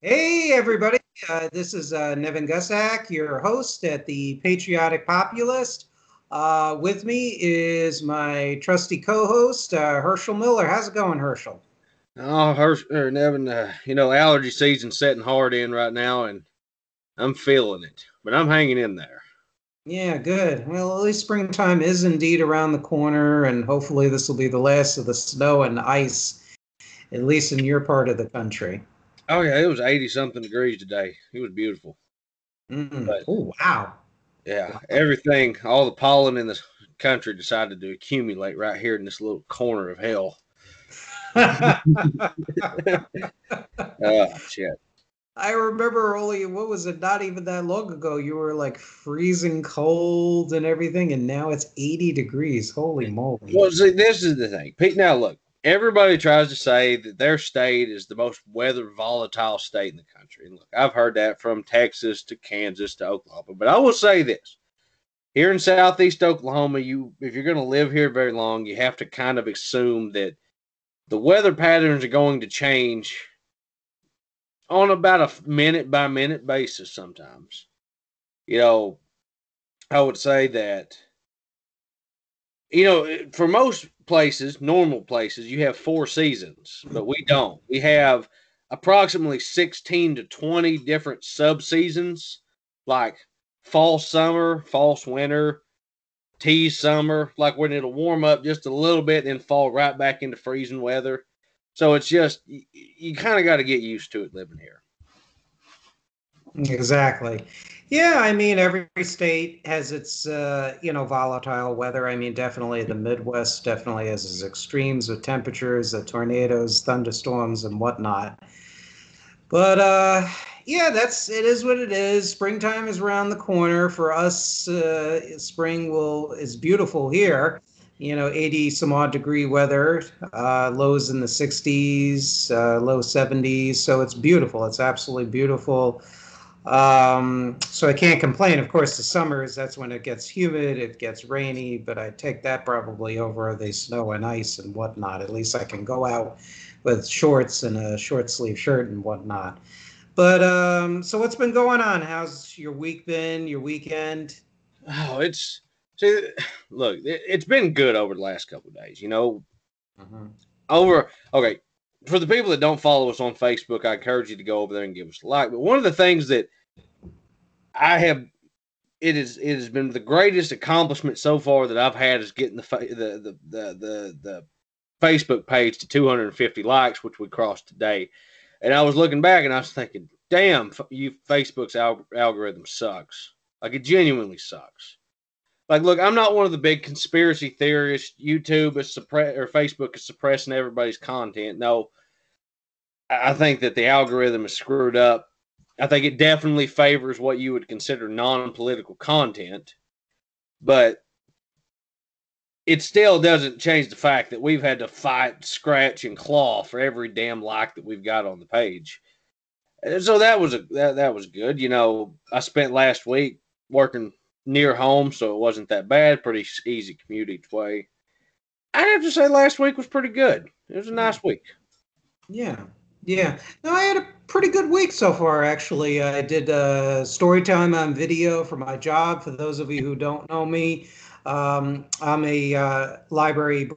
Hey, everybody. Uh, this is uh, Nevin Gusak, your host at the Patriotic Populist. Uh, with me is my trusty co host, uh, Herschel Miller. How's it going, Herschel? Oh, Herschel, or Nevin, uh, you know, allergy season setting hard in right now, and I'm feeling it, but I'm hanging in there. Yeah, good. Well, at least springtime is indeed around the corner, and hopefully, this will be the last of the snow and ice, at least in your part of the country. Oh yeah, it was eighty something degrees today. It was beautiful. Mm. Oh wow! Yeah, everything, all the pollen in the country decided to accumulate right here in this little corner of hell. oh shit! I remember only what was it? Not even that long ago, you were like freezing cold and everything, and now it's eighty degrees. Holy moly! Well, see, this is the thing, Pete. Now look, everybody tries to say that their state is the most weather volatile state in the country. And look, I've heard that from Texas to Kansas to Oklahoma. But I will say this. Here in southeast Oklahoma, you if you're going to live here very long, you have to kind of assume that the weather patterns are going to change on about a minute by minute basis sometimes. You know, I would say that you know, for most places, normal places, you have four seasons, but we don't. We have approximately 16 to 20 different sub seasons, like fall, summer, false winter, tease summer, like when it'll warm up just a little bit, then fall right back into freezing weather. So it's just, you, you kind of got to get used to it living here. Exactly. Yeah, I mean, every state has its, uh, you know, volatile weather. I mean, definitely the Midwest definitely has its extremes with temperatures, the tornadoes, thunderstorms, and whatnot. But uh, yeah, that's it is what it is. Springtime is around the corner for us. Uh, spring will is beautiful here. You know, 80 some odd degree weather, uh, lows in the 60s, uh, low 70s. So it's beautiful. It's absolutely beautiful. Um, so I can't complain. Of course, the summers, that's when it gets humid, it gets rainy, but I take that probably over the snow and ice and whatnot. At least I can go out with shorts and a short sleeve shirt and whatnot. But um, so what's been going on? How's your week been, your weekend? Oh, it's see, look, it, has been good over the last couple of days. You know, mm-hmm. over okay. For the people that don't follow us on Facebook, I encourage you to go over there and give us a like. But one of the things that I have it is it has been the greatest accomplishment so far that I've had is getting the the the the the, the Facebook page to 250 likes, which we crossed today. And I was looking back and I was thinking, damn, you Facebook's al- algorithm sucks. Like it genuinely sucks. Like, look, I'm not one of the big conspiracy theorists. YouTube is suppress or Facebook is suppressing everybody's content. No, I think that the algorithm is screwed up I think it definitely favors what you would consider non political content, but it still doesn't change the fact that we've had to fight, scratch, and claw for every damn like that we've got on the page. And so that was a that, that was good. You know, I spent last week working near home, so it wasn't that bad. Pretty easy commute each way. I have to say, last week was pretty good. It was a mm. nice week. Yeah, yeah. No, I had a pretty good week so far, actually. I did uh, story time on video for my job. For those of you who don't know me, um, I'm a uh, library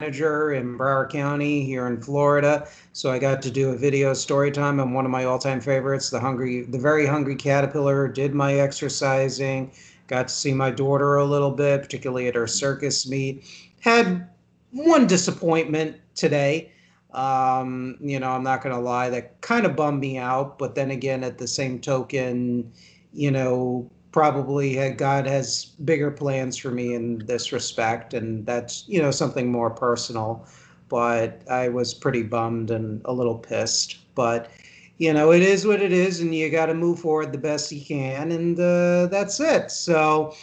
manager in Broward County here in Florida. So I got to do a video story time on one of my all-time favorites, the hungry, the very hungry caterpillar. Did my exercising, got to see my daughter a little bit, particularly at her circus meet. Had one disappointment today. Um, you know, I'm not going to lie, that kind of bummed me out. But then again, at the same token, you know, probably God has bigger plans for me in this respect. And that's, you know, something more personal. But I was pretty bummed and a little pissed. But, you know, it is what it is. And you got to move forward the best you can. And uh, that's it. So,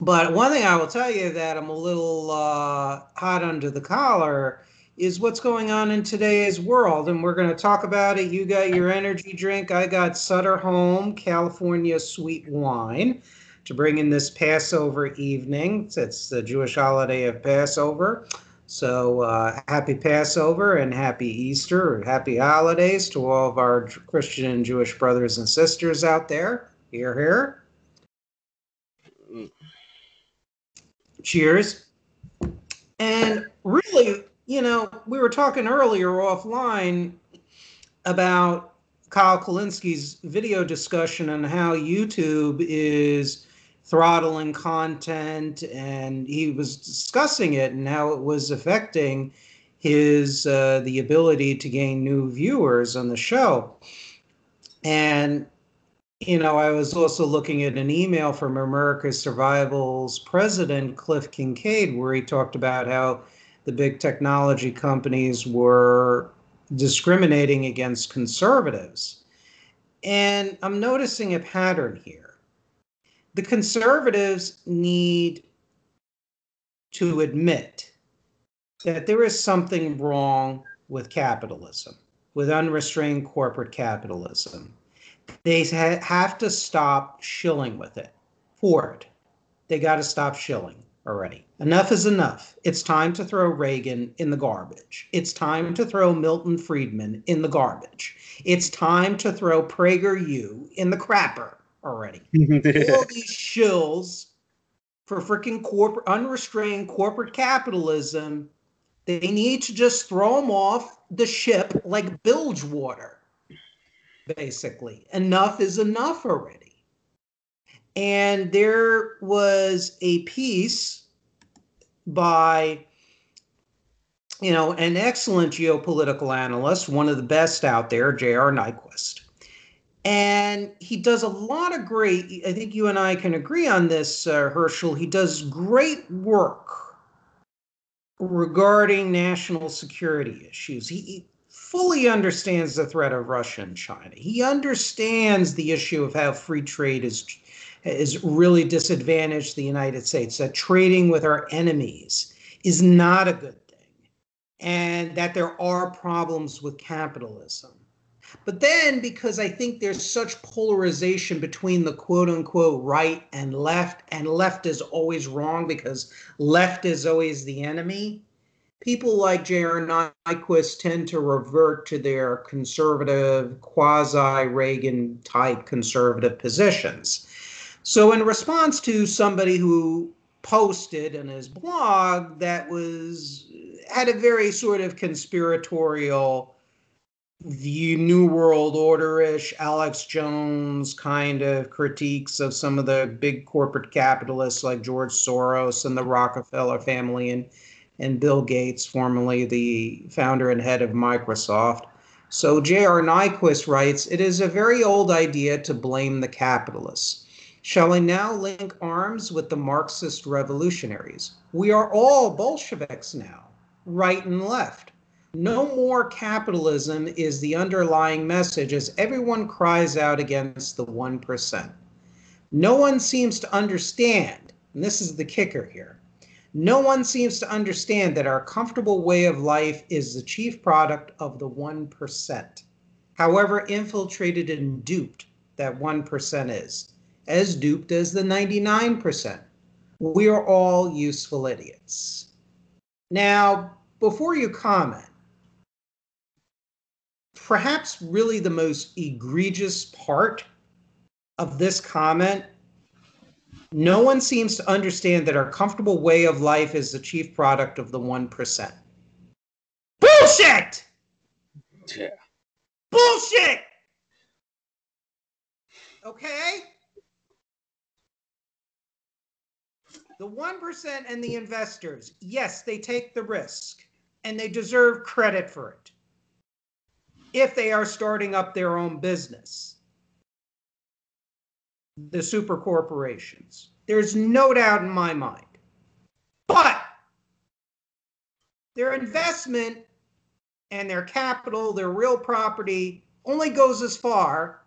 but one thing I will tell you that I'm a little uh, hot under the collar is what's going on in today's world. And we're going to talk about it. You got your energy drink. I got Sutter Home California sweet wine to bring in this Passover evening. It's the Jewish holiday of Passover. So uh, happy Passover and happy Easter, or happy holidays to all of our Christian and Jewish brothers and sisters out there. Here, here. Cheers. And really, you know, we were talking earlier offline about Kyle Kulinski's video discussion on how YouTube is throttling content, and he was discussing it and how it was affecting his uh, the ability to gain new viewers on the show. And you know, I was also looking at an email from America's Survival's president, Cliff Kincaid, where he talked about how the big technology companies were discriminating against conservatives. And I'm noticing a pattern here. The conservatives need to admit that there is something wrong with capitalism, with unrestrained corporate capitalism they ha- have to stop shilling with it for it. They got to stop shilling already. Enough is enough. It's time to throw Reagan in the garbage. It's time to throw Milton Friedman in the garbage. It's time to throw PragerU in the crapper already. All these shills for freaking corporate unrestrained corporate capitalism, they need to just throw them off the ship like bilge water basically. Enough is enough already. And there was a piece by, you know, an excellent geopolitical analyst, one of the best out there, J.R. Nyquist. And he does a lot of great, I think you and I can agree on this, uh, Herschel. He does great work regarding national security issues. He, fully understands the threat of Russia and China. He understands the issue of how free trade is is really disadvantaged the United States. That trading with our enemies is not a good thing, and that there are problems with capitalism. But then, because I think there's such polarization between the quote unquote right and left, and left is always wrong because left is always the enemy, people like J.R. Nyquist tend to revert to their conservative, quasi Reagan type conservative positions. So, in response to somebody who posted in his blog that was had a very sort of conspiratorial the New World Order-ish, Alex Jones kind of critiques of some of the big corporate capitalists like George Soros and the Rockefeller family and and Bill Gates, formerly the founder and head of Microsoft. So J.R. Nyquist writes It is a very old idea to blame the capitalists. Shall I now link arms with the Marxist revolutionaries? We are all Bolsheviks now, right and left. No more capitalism is the underlying message as everyone cries out against the 1%. No one seems to understand, and this is the kicker here no one seems to understand that our comfortable way of life is the chief product of the 1%. However infiltrated and duped that 1% is, as duped as the 99%. We are all useful idiots. Now, before you comment, perhaps really the most egregious part of this comment no one seems to understand that our comfortable way of life is the chief product of the 1%. Bullshit! Yeah. Bullshit! Okay? The 1% and the investors, yes, they take the risk and they deserve credit for it if they are starting up their own business the super corporations. There's no doubt in my mind. But their investment and their capital, their real property, only goes as far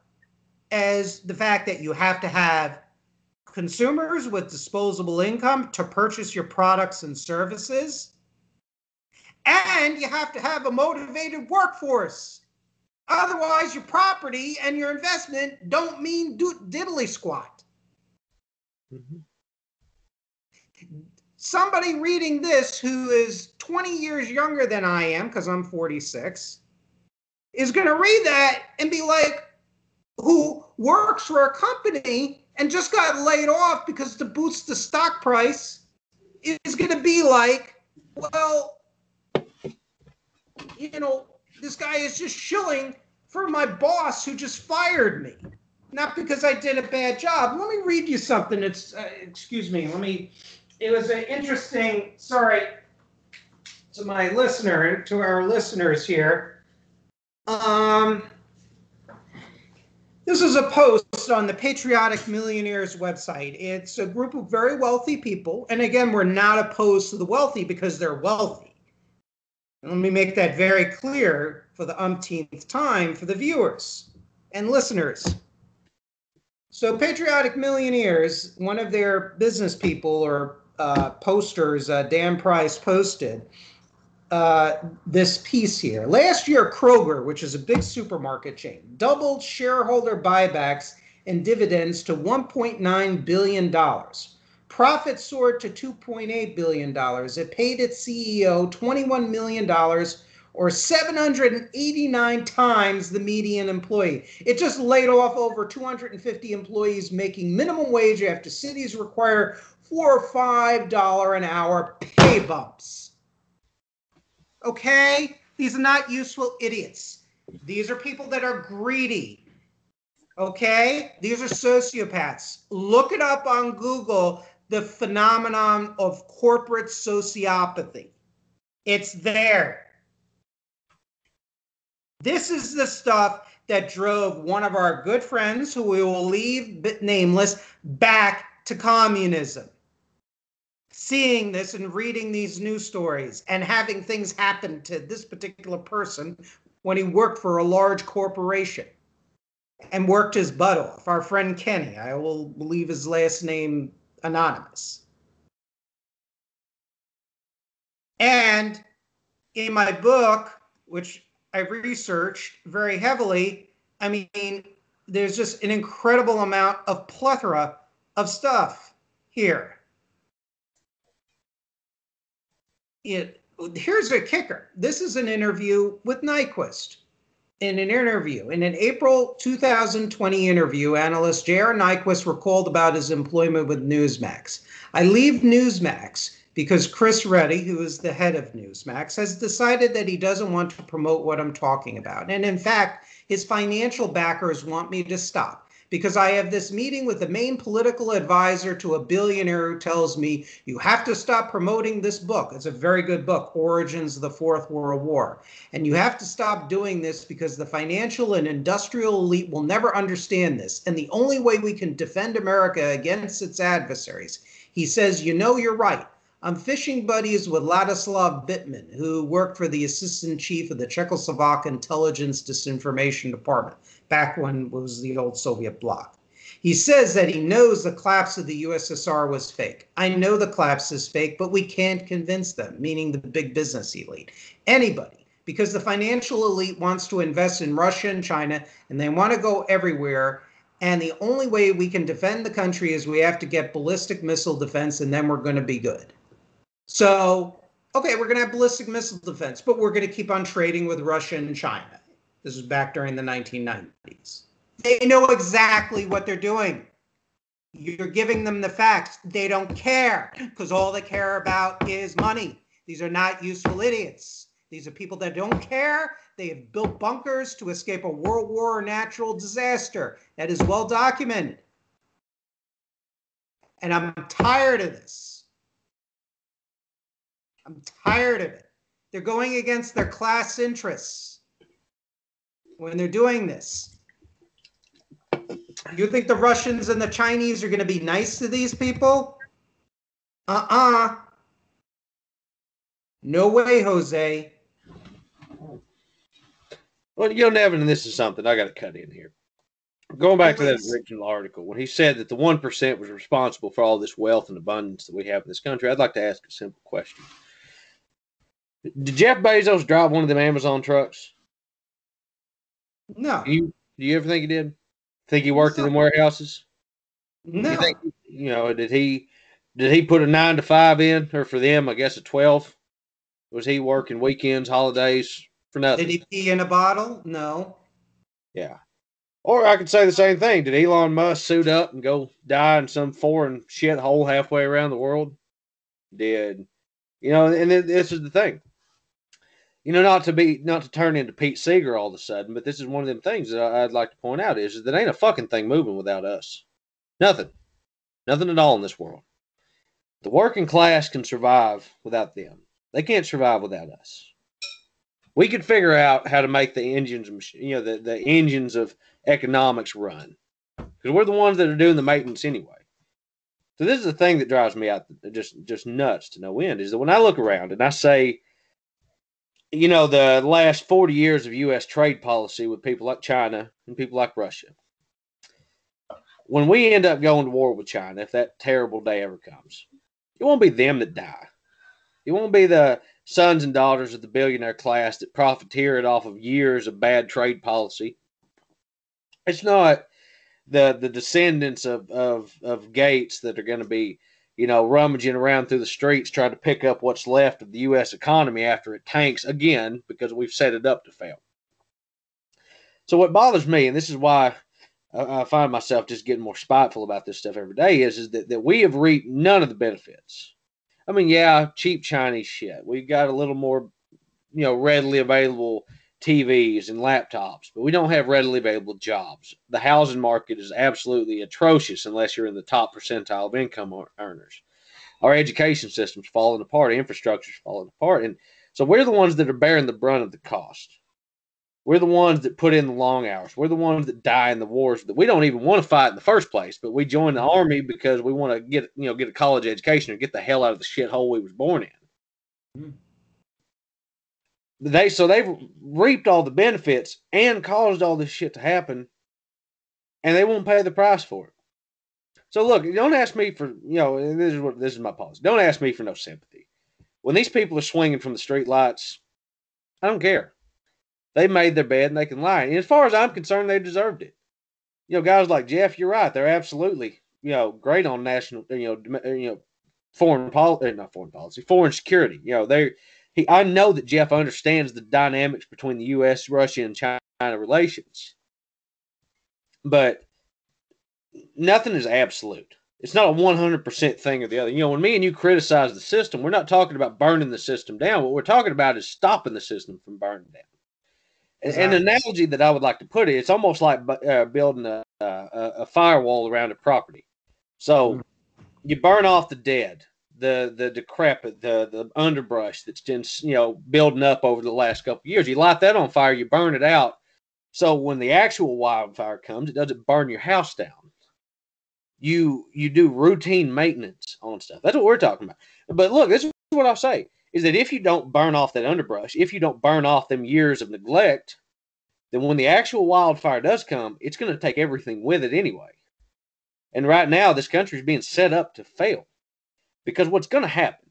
as the fact that you have to have consumers with disposable income to purchase your products and services. And you have to have a motivated workforce Otherwise, your property and your investment don't mean do- diddly squat. Mm-hmm. somebody reading this who is 20 years younger than I am, because I'm 46, is going to read that and be like, who works for a company and just got laid off because to boost the stock price is going to be like, well, you know, this guy is just shilling for my boss who just fired me, not because I did a bad job. Let me read you something. It's, uh, excuse me, let me, it was an interesting, sorry to my listener, to our listeners here. Um, this is a post on the Patriotic Millionaires website. It's a group of very wealthy people. And again, we're not opposed to the wealthy because they're wealthy. let me make that very clear for the umpteenth time for the viewers and listeners. So, Patriotic Millionaires, one of their business people or uh, posters, uh, Dan Price posted, uh, this piece here. Last year, Kroger, which is a big supermarket chain, doubled shareholder buybacks and dividends to $1.9 billion. Profit soared to $2.8 billion. It paid its CEO $21 million or 789 times the median employee. It just laid off over 250 employees making minimum wage after cities require four or five dollar an hour pay bumps. Okay? These are not useful idiots. These are people that are greedy. Okay? These are sociopaths. Look it up on Google the phenomenon of corporate sociopathy. It's there. This is the stuff that drove one of our good friends, who we will leave nameless, back to communism seeing this and reading these news stories and having things happen to this particular person when he worked for a large corporation and worked his butt off. Our friend Kenny, I will leave his last name anonymous. And in my book, which I researched very heavily, I mean, there's just an incredible amount of plethora of stuff here. it here's a kicker. This is an interview with Nyquist. In an interview, in an April 2020 interview, analyst J.R. Nyquist recalled about his employment with Newsmax. I leave Newsmax because Chris Ruddy, who is the head of Newsmax, has decided that he doesn't want to promote what I'm talking about. And in fact, his financial backers want me to stop because I have this meeting with the main political advisor to a billionaire who tells me you have to stop promoting this book. It's a very good book, Origins of the Fourth World War. And you have to stop doing this because the financial and industrial elite will never understand this. And the only way we can defend America against its adversaries, he says, you know, you're right. I'm fishing buddies with Ladislav Bittman, who worked for the assistant chief of the Czechoslovak Intelligence Disinformation Department back when was the old Soviet bloc. He says that he knows the collapse of the USSR was fake. I know the collapse is fake, but we can't convince them, meaning the big business elite. Anybody, because the financial elite wants to invest in Russia and China, and they want to go everywhere. And the only way we can defend the country is we have to get ballistic missile defense, and then we're going to be good. So, okay, we're going to have ballistic missile defense, but we're going to keep on trading with Russia and China. This was back during the 1990s. They know exactly what they're doing. You're giving them the facts. They don't care because all they care about is money. These are not useful idiots. These are people that don't care. They have built bunkers to escape a world war or natural disaster. That is well documented. And I'm tired of this. I'm tired of it. They're going against their class interests when they're doing this. You think the Russians and the Chinese are going to be nice to these people? Uh uh-uh. uh No way, Jose. Well, you know, Nevin, this is something I got to cut in here. Going back to that original article, when he said that the 1% was responsible for all this wealth and abundance that we have in this country, I'd like to ask a simple question. Did Jeff Bezos drive one of them Amazon trucks? No. Do you, do you ever think he did? Think he worked in the warehouses? No. You, think, you know, did he did he put a nine to five in, or for them, I guess a twelve? Was he working weekends, holidays for nothing? Did he pee in a bottle? No. Yeah. Or I could say the same thing. Did Elon Musk suit up and go die in some foreign shithole halfway around the world? Did you know? And this is the thing. You know, not to be not to turn into Pete Seeger all of a sudden, but this is one of them things that I'd like to point out is that ain't a fucking thing moving without us. Nothing, nothing at all in this world. The working class can survive without them. They can't survive without us. We could figure out how to make the engines, you know, the, the engines of economics run because we're the ones that are doing the maintenance anyway. So this is the thing that drives me out just just nuts to no end is that when I look around and I say, you know, the last 40 years of U.S. trade policy with people like China and people like Russia, when we end up going to war with China, if that terrible day ever comes, it won't be them that die. It won't be the sons and daughters of the billionaire class that profiteered off of years of bad trade policy. It's not the the descendants of of, of Gates that are going to be, you know, rummaging around through the streets trying to pick up what's left of the U.S. economy after it tanks again because we've set it up to fail. So what bothers me, and this is why I, find myself just getting more spiteful about this stuff every day, is is that, that we have reaped none of the benefits I mean, yeah, cheap Chinese shit. We've got a little more, you know, readily available TVs and laptops, but we don't have readily available jobs. The housing market is absolutely atrocious unless you're in the top percentile of income earners. Our education system's falling apart, infrastructure's falling apart, and so we're the ones that are bearing the brunt of the cost. We're the ones that put in the long hours. We're the ones that die in the wars that we don't even want to fight in the first place, but we join the army because we want to get you know get a college education or get the hell out of the shithole we was born in. Mm. They so they've reaped all the benefits and caused all this shit to happen, and they won't pay the price for it. So look, don't ask me for you know this is what this is my policy. Don't ask me for no sympathy. When these people are swinging from the street lights, I don't care. They made their bed and they can lie. And as far as I'm concerned, they deserved it. You know, guys like Jeff, you're right. They're absolutely, you know, great on national, you know, you know, foreign policy, eh, not foreign policy, foreign security. You know, they, he, I know that Jeff understands the dynamics between the U.S., Russia, and China relations, but nothing is absolute. It's not a 100% thing or the other. You know, when me and you criticize the system, we're not talking about burning the system down. What we're talking about is stopping the system from burning down. Exactly. An analogy that I would like to put it, it's almost like uh, building a, a, a, firewall around a property. So mm-hmm. you burn off the dead, the the decrepit, the the underbrush that's been you know building up over the last couple years. You light that on fire, you burn it out. So when the actual wildfire comes, it doesn't burn your house down. You you do routine maintenance on stuff. That's what we're talking about. But look, this is what I'll say is that if you don't burn off that underbrush, if you don't burn off them years of neglect, then when the actual wildfire does come, it's going to take everything with it anyway. And right now, this country is being set up to fail because what's going to happen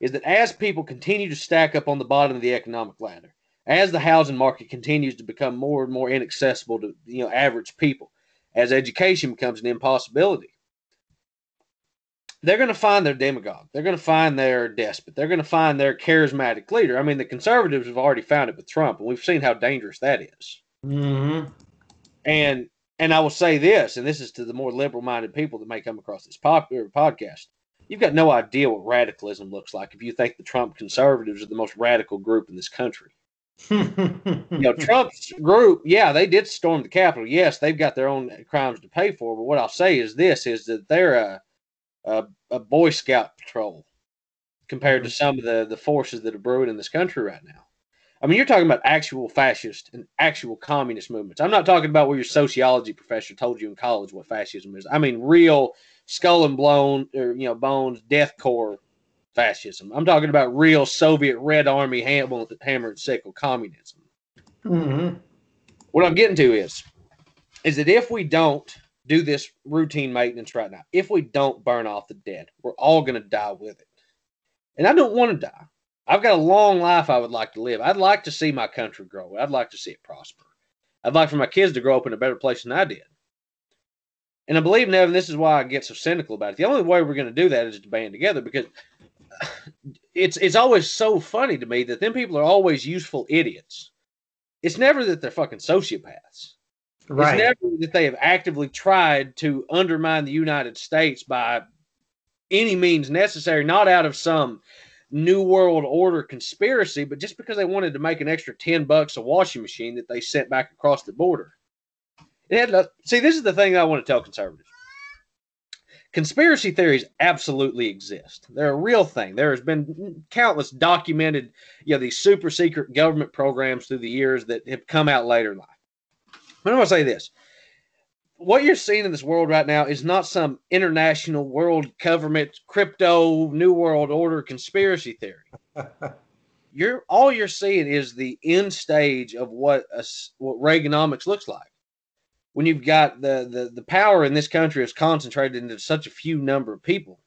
is that as people continue to stack up on the bottom of the economic ladder, as the housing market continues to become more and more inaccessible to you know average people, as education becomes an impossibility, they're going to find their demagogue. They're going to find their despot. They're going to find their charismatic leader. I mean, the conservatives have already found it with Trump, and we've seen how dangerous that is. Mm-hmm. And and I will say this, and this is to the more liberal-minded people that may come across this popular podcast. You've got no idea what radicalism looks like if you think the Trump conservatives are the most radical group in this country. you know, Trump's group, yeah, they did storm the Capitol. Yes, they've got their own crimes to pay for. But what I'll say is this: is that they're a a, a Boy Scout patrol compared to mm-hmm. some of the, the forces that are brewing in this country right now. I mean, you're talking about actual fascist and actual communist movements. I'm not talking about where your sociology professor told you in college what fascism is. I mean, real skull and blown, or you know, bones, death core fascism. I'm talking about real Soviet Red Army hammer, hammer and sickle communism. Mm-hmm. What I'm getting to is, is that if we don't do this routine maintenance right now. If we don't burn off the dead, we're all going to die with it. And I don't want to die. I've got a long life I would like to live. I'd like to see my country grow. I'd like to see it prosper. I'd like for my kids to grow up in a better place than I did. And I believe, Nevin, this is why I get so cynical about it. The only way we're going to do that is to band together because it's it's always so funny to me that them people are always useful idiots. It's never that they're fucking sociopaths. Right. It's never that they have actively tried to undermine the United States by any means necessary, not out of some New World Order conspiracy, but just because they wanted to make an extra 10 bucks a washing machine that they sent back across the border. It had, see, this is the thing I want to tell conservatives. Conspiracy theories absolutely exist. They're a real thing. There has been countless documented, you know, these super secret government programs through the years that have come out later in life. But I want to say this what you're seeing in this world right now is not some international world government crypto new world order conspiracy theory you're all you're seeing is the end stage of what a, what reaganomics looks like when you've got the, the the power in this country is concentrated into such a few number of people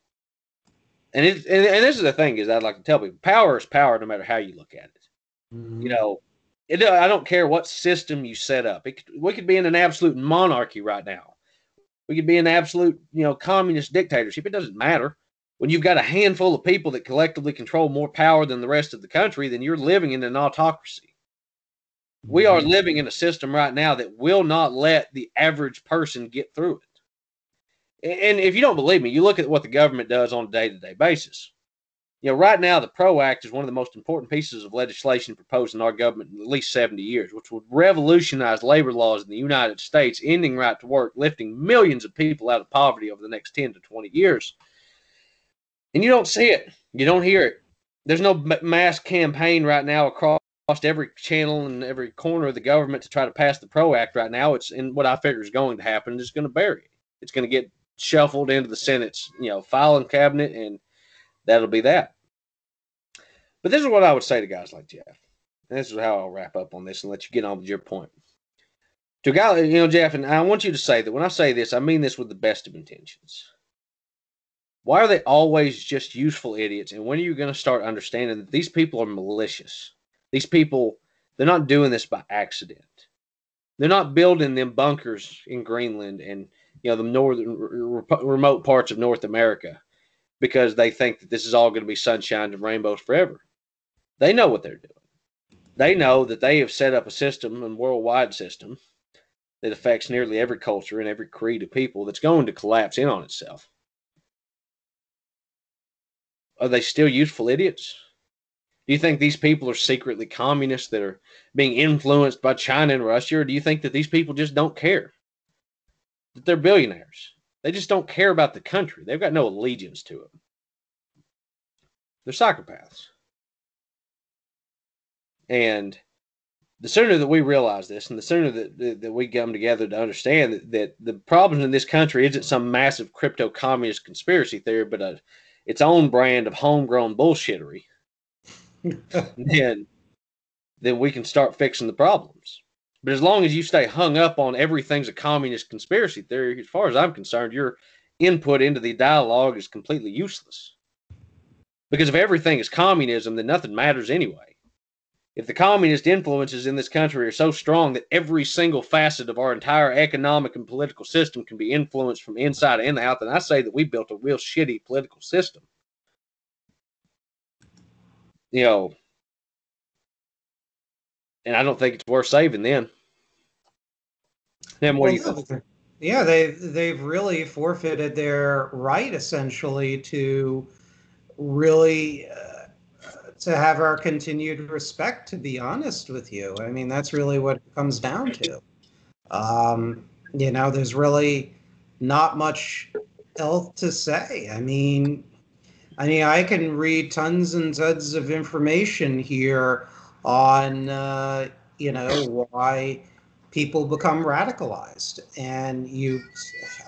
and it and, and this is the thing is i'd like to tell people power is power no matter how you look at it mm-hmm. you know it, I don't care what system you set up. It, we could be in an absolute monarchy right now. We could be in an absolute, you know, communist dictatorship. It doesn't matter. When you've got a handful of people that collectively control more power than the rest of the country, then you're living in an autocracy. We are mm-hmm. living in a system right now that will not let the average person get through it. And if you don't believe me, you look at what the government does on a day to day basis you know, right now the PRO Act is one of the most important pieces of legislation proposed in our government in at least 70 years, which would revolutionize labor laws in the United States, ending right to work, lifting millions of people out of poverty over the next 10 to 20 years. And you don't see it, you don't hear it. There's no mass campaign right now across every channel and every corner of the government to try to pass the PRO Act right now. It's in what I figure is going to happen. It's going to bury it. It's going to get shuffled into the Senate's, you know, filing cabinet, and that'll be that. But this is what I would say to guys like Jeff. And this is how I'll wrap up on this and let you get on with your point. To a guy, you know, Jeff, and I want you to say that when I say this, I mean this with the best of intentions. Why are they always just useful idiots? And when are you going to start understanding that these people are malicious? These people, they're not doing this by accident. They're not building them bunkers in Greenland and you know the northern remote parts of North America because they think that this is all going to be sunshine and rainbows forever. They know what they're doing. They know that they have set up a system, a worldwide system, that affects nearly every culture and every creed of people that's going to collapse in on itself. Are they still useful idiots? Do you think these people are secretly communists that are being influenced by China and Russia? Or do you think that these people just don't care? That they're billionaires. They just don't care about the country. They've got no allegiance to it. They're psychopaths. And the sooner that we realize this and the sooner that, that, that we come together to understand that, that, the problems in this country isn't some massive crypto communist conspiracy theory, but a, its own brand of homegrown bullshittery, then, then we can start fixing the problems. But as long as you stay hung up on everything's a communist conspiracy theory, as far as I'm concerned, your input into the dialogue is completely useless. Because if everything is communism, then nothing matters anyway if the communist influences in this country are so strong that every single facet of our entire economic and political system can be influenced from inside and out, then I say that we built a real shitty political system. You know, and I don't think it's worth saving then. Then what well, do you think? Yeah, they've they've really forfeited their right essentially to really. Uh, to have our continued respect, to be honest with you. I mean, that's really what it comes down to. Um, you know, there's really not much else to say. I mean, I mean, I can read tons and tons of information here on, uh, you know, why people become radicalized. And you,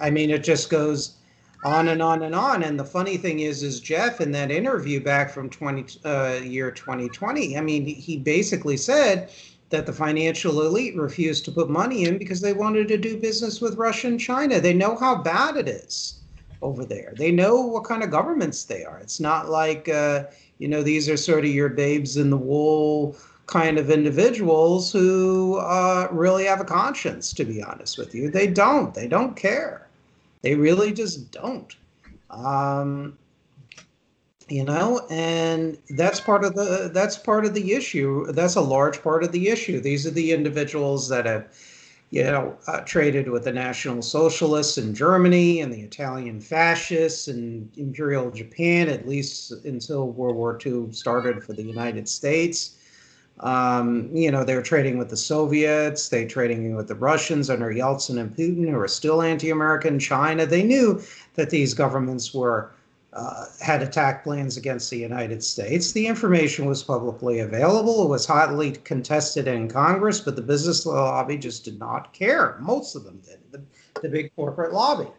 I mean, it just goes on and on and on. And the funny thing is, is Jeff in that interview back from 20 uh, year 2020. I mean, he basically said that the financial elite refused to put money in because they wanted to do business with Russia and China. They know how bad it is over there. They know what kind of governments they are. It's not like uh, you know these are sort of your babes in the wool kind of individuals who uh, really have a conscience. To be honest with you, they don't. They don't care They really just don't. Um, you know and that's part of the that's part of the issue that's a large part of the issue these are the individuals that have you know uh, traded with the national socialists in germany and the italian fascists and imperial japan at least until world war ii started for the united states. Um, you know they're trading with the soviets they trading with the russians under yeltsin and putin who are still anti-american. China they knew that these governments were uh, had attack plans against the United States. The information was publicly available. It was hotly contested in Congress, but the business lobby just did not care. Most of them did, the, the big corporate lobby.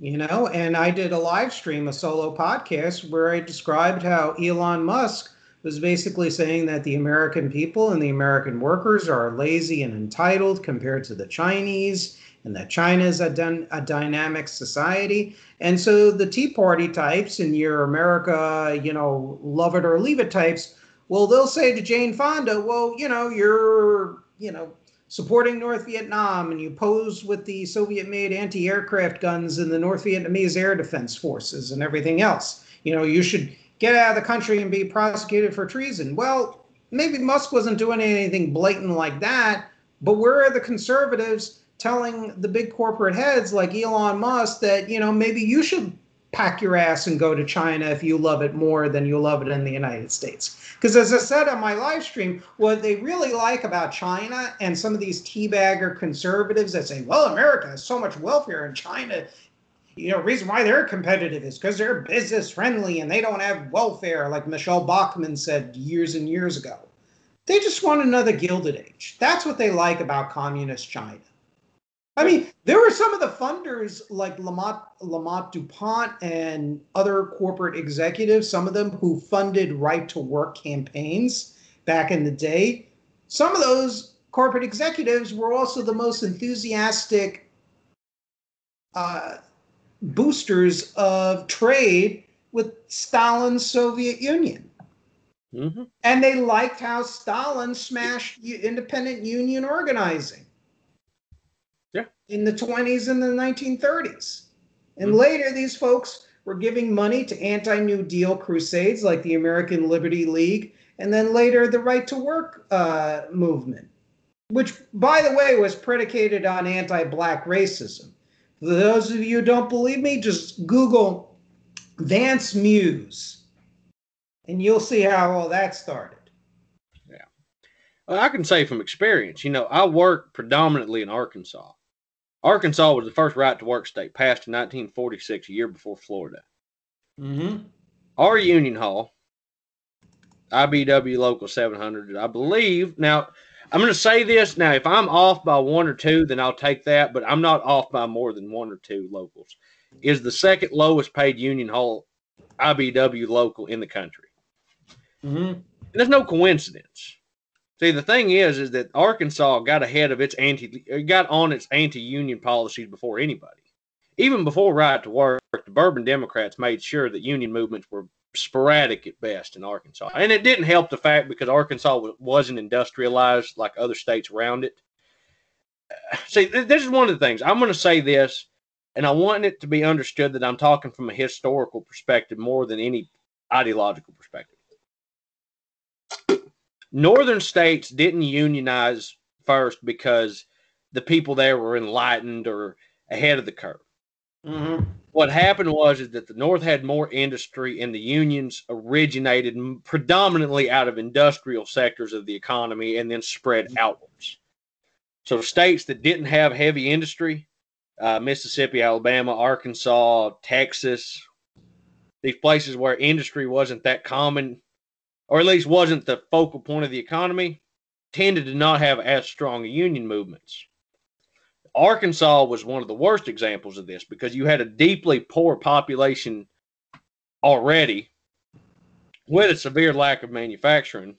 You know, and I did a live stream, a solo podcast, where I described how Elon Musk was basically saying that the American people and the American workers are lazy and entitled compared to the Chinese and that China is a, a dynamic society. And so the Tea Party types and your America, you know, love it or leave it types, well, they'll say to Jane Fonda, well, you know, you're, you know, supporting North Vietnam and you pose with the Soviet made anti aircraft guns and the North Vietnamese air defense forces and everything else. You know, you should get out of the country and be prosecuted for treason. Well, maybe Musk wasn't doing anything blatant like that, but where are the conservatives telling the big corporate heads like Elon Musk that, you know, maybe you should pack your ass and go to China if you love it more than you love it in the United States. Because as I said on my live stream, what they really like about China and some of these teabagger conservatives that say, well, America has so much welfare in China. You know, reason why they're competitive is because they're business friendly and they don't have welfare, like Michele Bachmann said years and years ago. They just want another Gilded Age. That's what they like about communist China. I mean, there were some of the funders like Lamont, Lamont DuPont and other corporate executives, some of them who funded right to work campaigns back in the day. Some of those corporate executives were also the most enthusiastic uh, boosters of trade with Stalin's Soviet Union. Mm-hmm. And they liked how Stalin smashed independent union organizing in the 20s and the 1930s. And mm-hmm. later, these folks were giving money to anti New Deal crusades like the American Liberty League, and then later the Right to Work uh, movement, which, by the way, was predicated on anti black racism. For those of you who don't believe me, just Google Vance Muse, and you'll see how all that started. Yeah. Well, I can say from experience, you know, I work predominantly in Arkansas. Arkansas was the first right to work state, passed in 1946, a year before Florida. Mm-hmm. Our Union Hall, IBEW Local 700, I believe. Now, I'm going to say this. Now, if I'm off by one or two, then I'll take that, but I'm not off by more than one or two locals. Is the second lowest paid Union Hall IBEW local in the country. Mm-hmm. And there's no coincidence. See, the thing is, is that Arkansas got ahead of its anti, got on its anti-union policies before anybody. Even before right to work, the Bourbon Democrats made sure that union movements were sporadic at best in Arkansas, and it didn't help the fact because Arkansas wasn't industrialized like other states around it. See, this is one of the things I'm going to say this, and I want it to be understood that I'm talking from a historical perspective more than any ideological perspective northern states didn't unionize first because the people there were enlightened or ahead of the curve. Mm-hmm. What happened was is that the North had more industry, and the unions originated predominantly out of industrial sectors of the economy, and then spread outwards. So states that didn't have heavy industry, uh, Mississippi, Alabama, Arkansas, Texas, these places where industry wasn't that common or at least wasn't the focal point of the economy, tended to not have as strong union movements. Arkansas was one of the worst examples of this because you had a deeply poor population already with a severe lack of manufacturing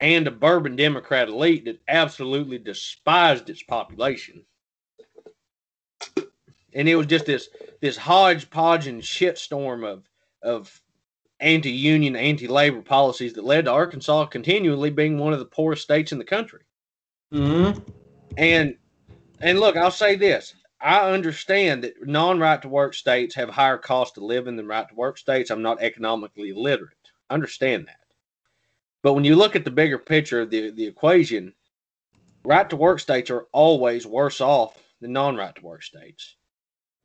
and a bourbon Democrat elite that absolutely despised its population. And it was just this this hodgepodge and shitstorm of of anti-union, anti-labor policies that led to Arkansas continually being one of the poorest states in the country. Mm-hmm. And and look, I'll say this: I understand that non right to work states have higher cost of living than right to work states. I'm not economically literate. I understand that. But when you look at the bigger picture of the, the equation, right to work states are always worse off than non right to work states.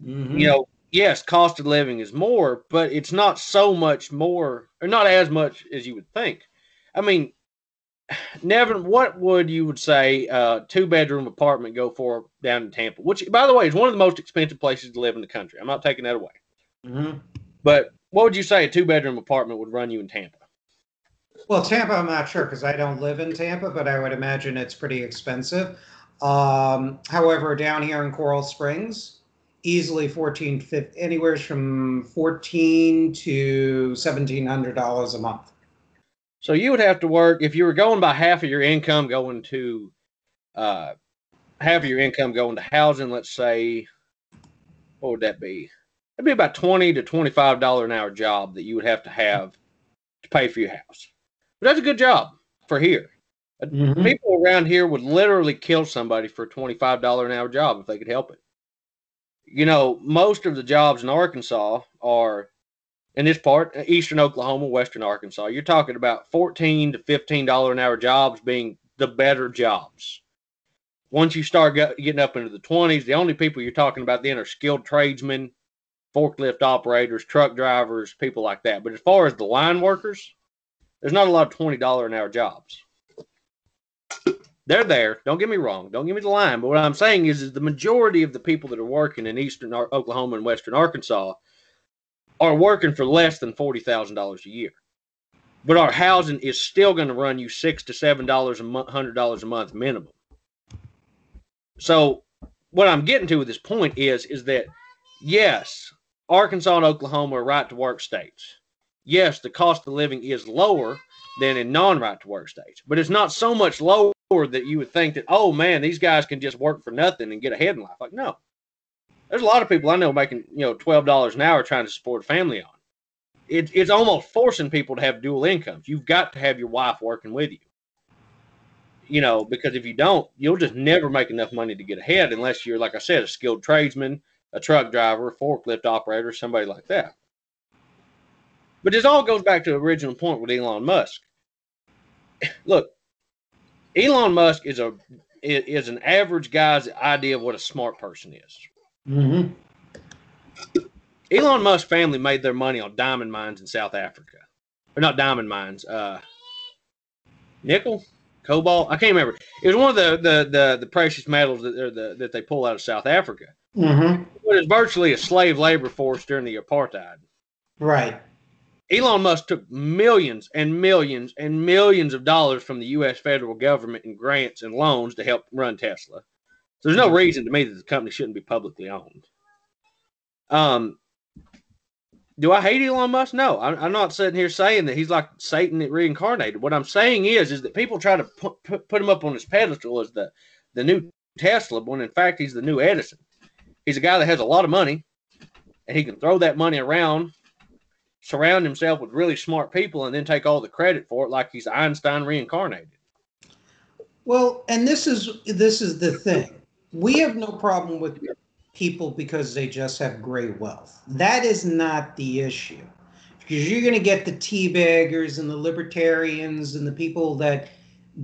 Mm-hmm. You know, yes, cost of living is more, but it's not so much more, or not as much as you would think. I mean, Nevin, what would you would say uh, two bedroom apartment go for down in Tampa? Which, by the way, is one of the most expensive places to live in the country. I'm not taking that away. Mm-hmm. But what would you say a two bedroom apartment would run you in Tampa? Well, Tampa, I'm not sure because I don't live in Tampa, but I would imagine it's pretty expensive. Um, however, down here in Coral Springs, easily 14, 15, anywhere from 14 to 1700 dollars a month. So you would have to work if you were going by half of your income going to uh, half of your income going to housing. Let's say, what would that be? It'd be about twenty to twenty five dollar an hour job that you would have to have to pay for your house. But that's a good job for here. Mm-hmm. People around here would literally kill somebody for a twenty five dollar an hour job if they could help it. You know, most of the jobs in Arkansas are in this part, eastern Oklahoma, western Arkansas, you're talking about 14 to 15 dollar an hour jobs being the better jobs. Once you start getting up into the 20s, the only people you're talking about then are skilled tradesmen, forklift operators, truck drivers, people like that. But as far as the line workers, there's not a lot of $20 an hour jobs. They're there. Don't get me wrong. Don't give me the line. But what I'm saying is, is the majority of the people that are working in eastern Oklahoma and western Arkansas are working for less than $40,000 a year. But our housing is still going to run you six to seven dollars a month, hundred dollars a month minimum. So what I'm getting to with this point is, is that yes, Arkansas and Oklahoma are right to work states. Yes, the cost of living is lower than in non right to work states, but it's not so much lower that you would think that, oh man, these guys can just work for nothing and get ahead in life. Like, no, there's a lot of people I know making you know twelve dollars an hour trying to support a family on. It, it's almost forcing people to have dual incomes. You've got to have your wife working with you. You know, because if you don't, you'll just never make enough money to get ahead unless you're, like I said, a skilled tradesman, a truck driver, a forklift operator, somebody like that. But this all goes back to the original point with Elon Musk. Look, Elon Musk is a is an average guy's idea of what a smart person is. Mm-hmm. Elon Musk family made their money on diamond mines in South Africa, or not diamond mines, uh, nickel, cobalt. I can't remember. It was one of the the the, the precious metals that the, that they pull out of South Africa. Mm-hmm. It was virtually a slave labor force during the apartheid. Right. Elon Musk took millions and millions and millions of dollars from the U.S. federal government in grants and loans to help run Tesla. So there's no mm-hmm. reason to me that the company shouldn't be publicly owned. Um, do I hate Elon Musk? No, I'm, I'm, not sitting here saying that he's like Satan reincarnated. What I'm saying is, is that people try to put, put, put him up on his pedestal as the the new Tesla, when in fact he's the new Edison. He's a guy that has a lot of money, and he can throw that money around, surround himself with really smart people, and then take all the credit for it, like he's Einstein reincarnated. Well, and this is this is the thing we have no problem with people because they just have great wealth. That is not the issue. Because you're going to get the teabaggers and the libertarians and the people that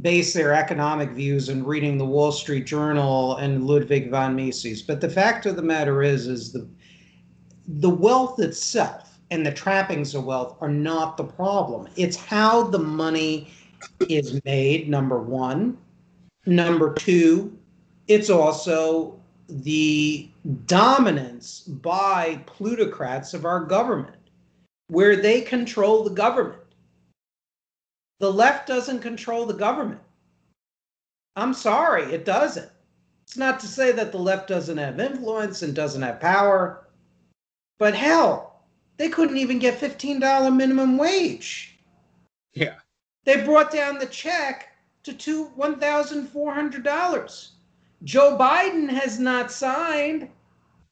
base their economic views on reading the Wall Street Journal and Ludwig von Mises. But the fact of the matter is, is the the wealth itself and the trappings of wealth are not the problem. It's how the money is made, number one. Number two, it's also the dominance by plutocrats of our government, where they control the government. The left doesn't control the government. I'm sorry, it doesn't. It's not to say that the left doesn't have influence and doesn't have power, but hell, they couldn't even get $15 minimum wage. Yeah. They brought down the check to two $1,400. Joe Biden has not signed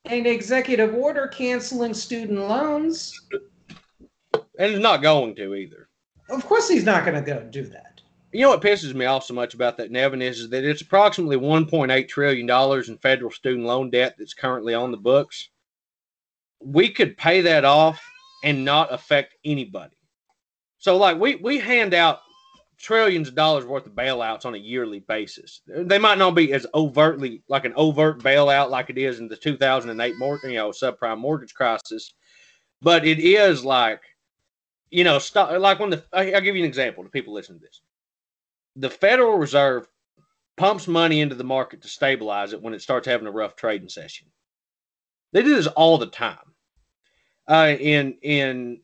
an executive order canceling student loans. And he's not going to either. Of course, he's not going to go do that. you know what pisses me off so much about that, Nevin, is, is that it's approximately $1.8 trillion in federal student loan debt that's currently on the books. We could pay that off and not affect anybody. So, like, we, we hand out trillions of dollars worth of bailouts on a yearly basis. They might not be as overtly like an overt bailout like it is in the 2008 mortgage, you know, subprime mortgage crisis, but it is like, you know, stop, like when the I'll give you an example to people listening to this. The Federal Reserve pumps money into the market to stabilize it when it starts having a rough trading session. They do this all the time. Uh, in in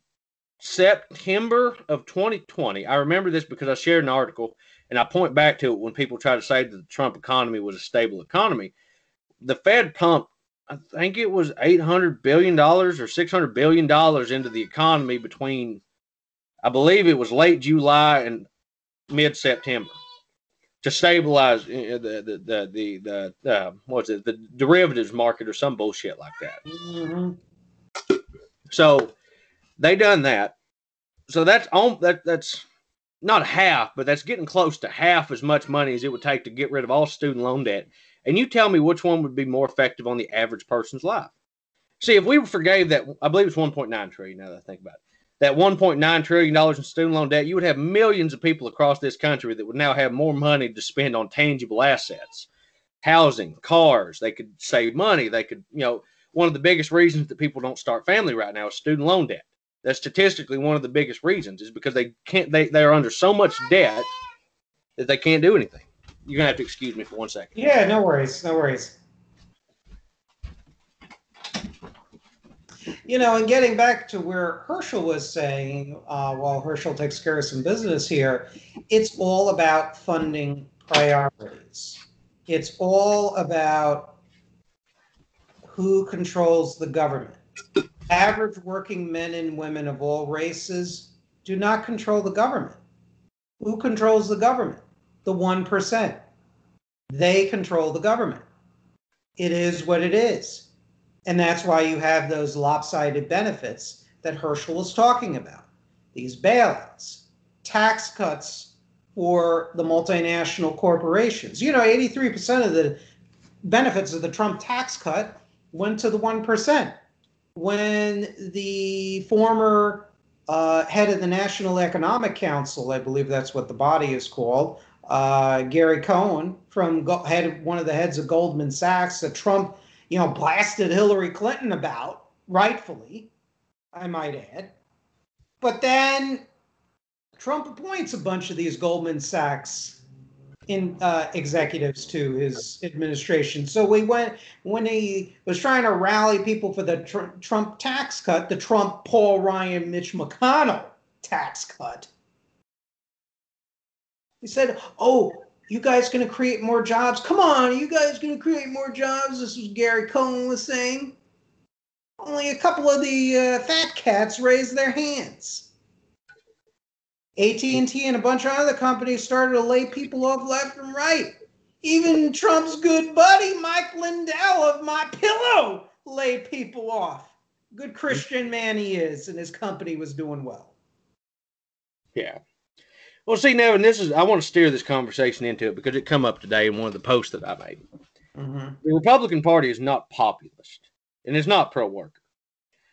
September of 2020, I remember this because I shared an article and I point back to it when people try to say that the Trump economy was a stable economy. The Fed pumped, I think it was $800 billion or $600 billion into the economy between, I believe it was late July and mid September to stabilize uh, the the the the, the, the uh, it the derivatives market or some bullshit like that. Mm-hmm. So they done that. So that's on that that's not half, but that's getting close to half as much money as it would take to get rid of all student loan debt. And you tell me which one would be more effective on the average person's life. See, if we forgave that, I believe it's 1.9 trillion now that I think about it, that 1.9 trillion dollars in student loan debt, you would have millions of people across this country that would now have more money to spend on tangible assets, housing, cars. They could save money. They could, you know, one of the biggest reasons that people don't start family right now is student loan debt. That's statistically one of the biggest reasons is because they can't they, they are under so much debt that they can't do anything. You're gonna have to excuse me for one second. Yeah, no worries, no worries. You know, and getting back to where Herschell was saying, uh, while Herschell takes care of some business here, it's all about funding priorities. It's all about who controls the government average working men and women of all races do not control the government. Who controls the government? The 1%. They control the government. It is what it is. And that's why you have those lopsided benefits that Herschell was talking about these bailouts, tax cuts for the multinational corporations. You know, 83% of the benefits of the Trump tax cut went to the 1% when the former uh, head of the National Economic Council, I believe that's what the body is called, uh, Gary Cohn, from head one of the heads of Goldman Sachs, that Trump, you know, blasted Hillary Clinton about, rightfully, I might add. But then Trump appoints a bunch of these Goldman Sachs in uh, executives to his administration. So we went when he was trying to rally people for the tr- Trump tax cut, the Trump Paul Ryan Mitch McConnell tax cut. He said, "Oh, you guys going to create more jobs? Come on, you guys going to create more jobs?" This was Gary Cohn was saying. Only a couple of the uh, fat cats raised their hands. AT&T and a bunch of other companies started to lay people off left and right. Even Trump's good buddy Mike Lindell of My Pillow laid people off. Good Christian man he is, and his company was doing well. Yeah. Well, see, Nevin, this is I want to steer this conversation into it because it come up today in one of the posts that I made. Mm-hmm. The Republican Party is not populist, and it's not pro-worker.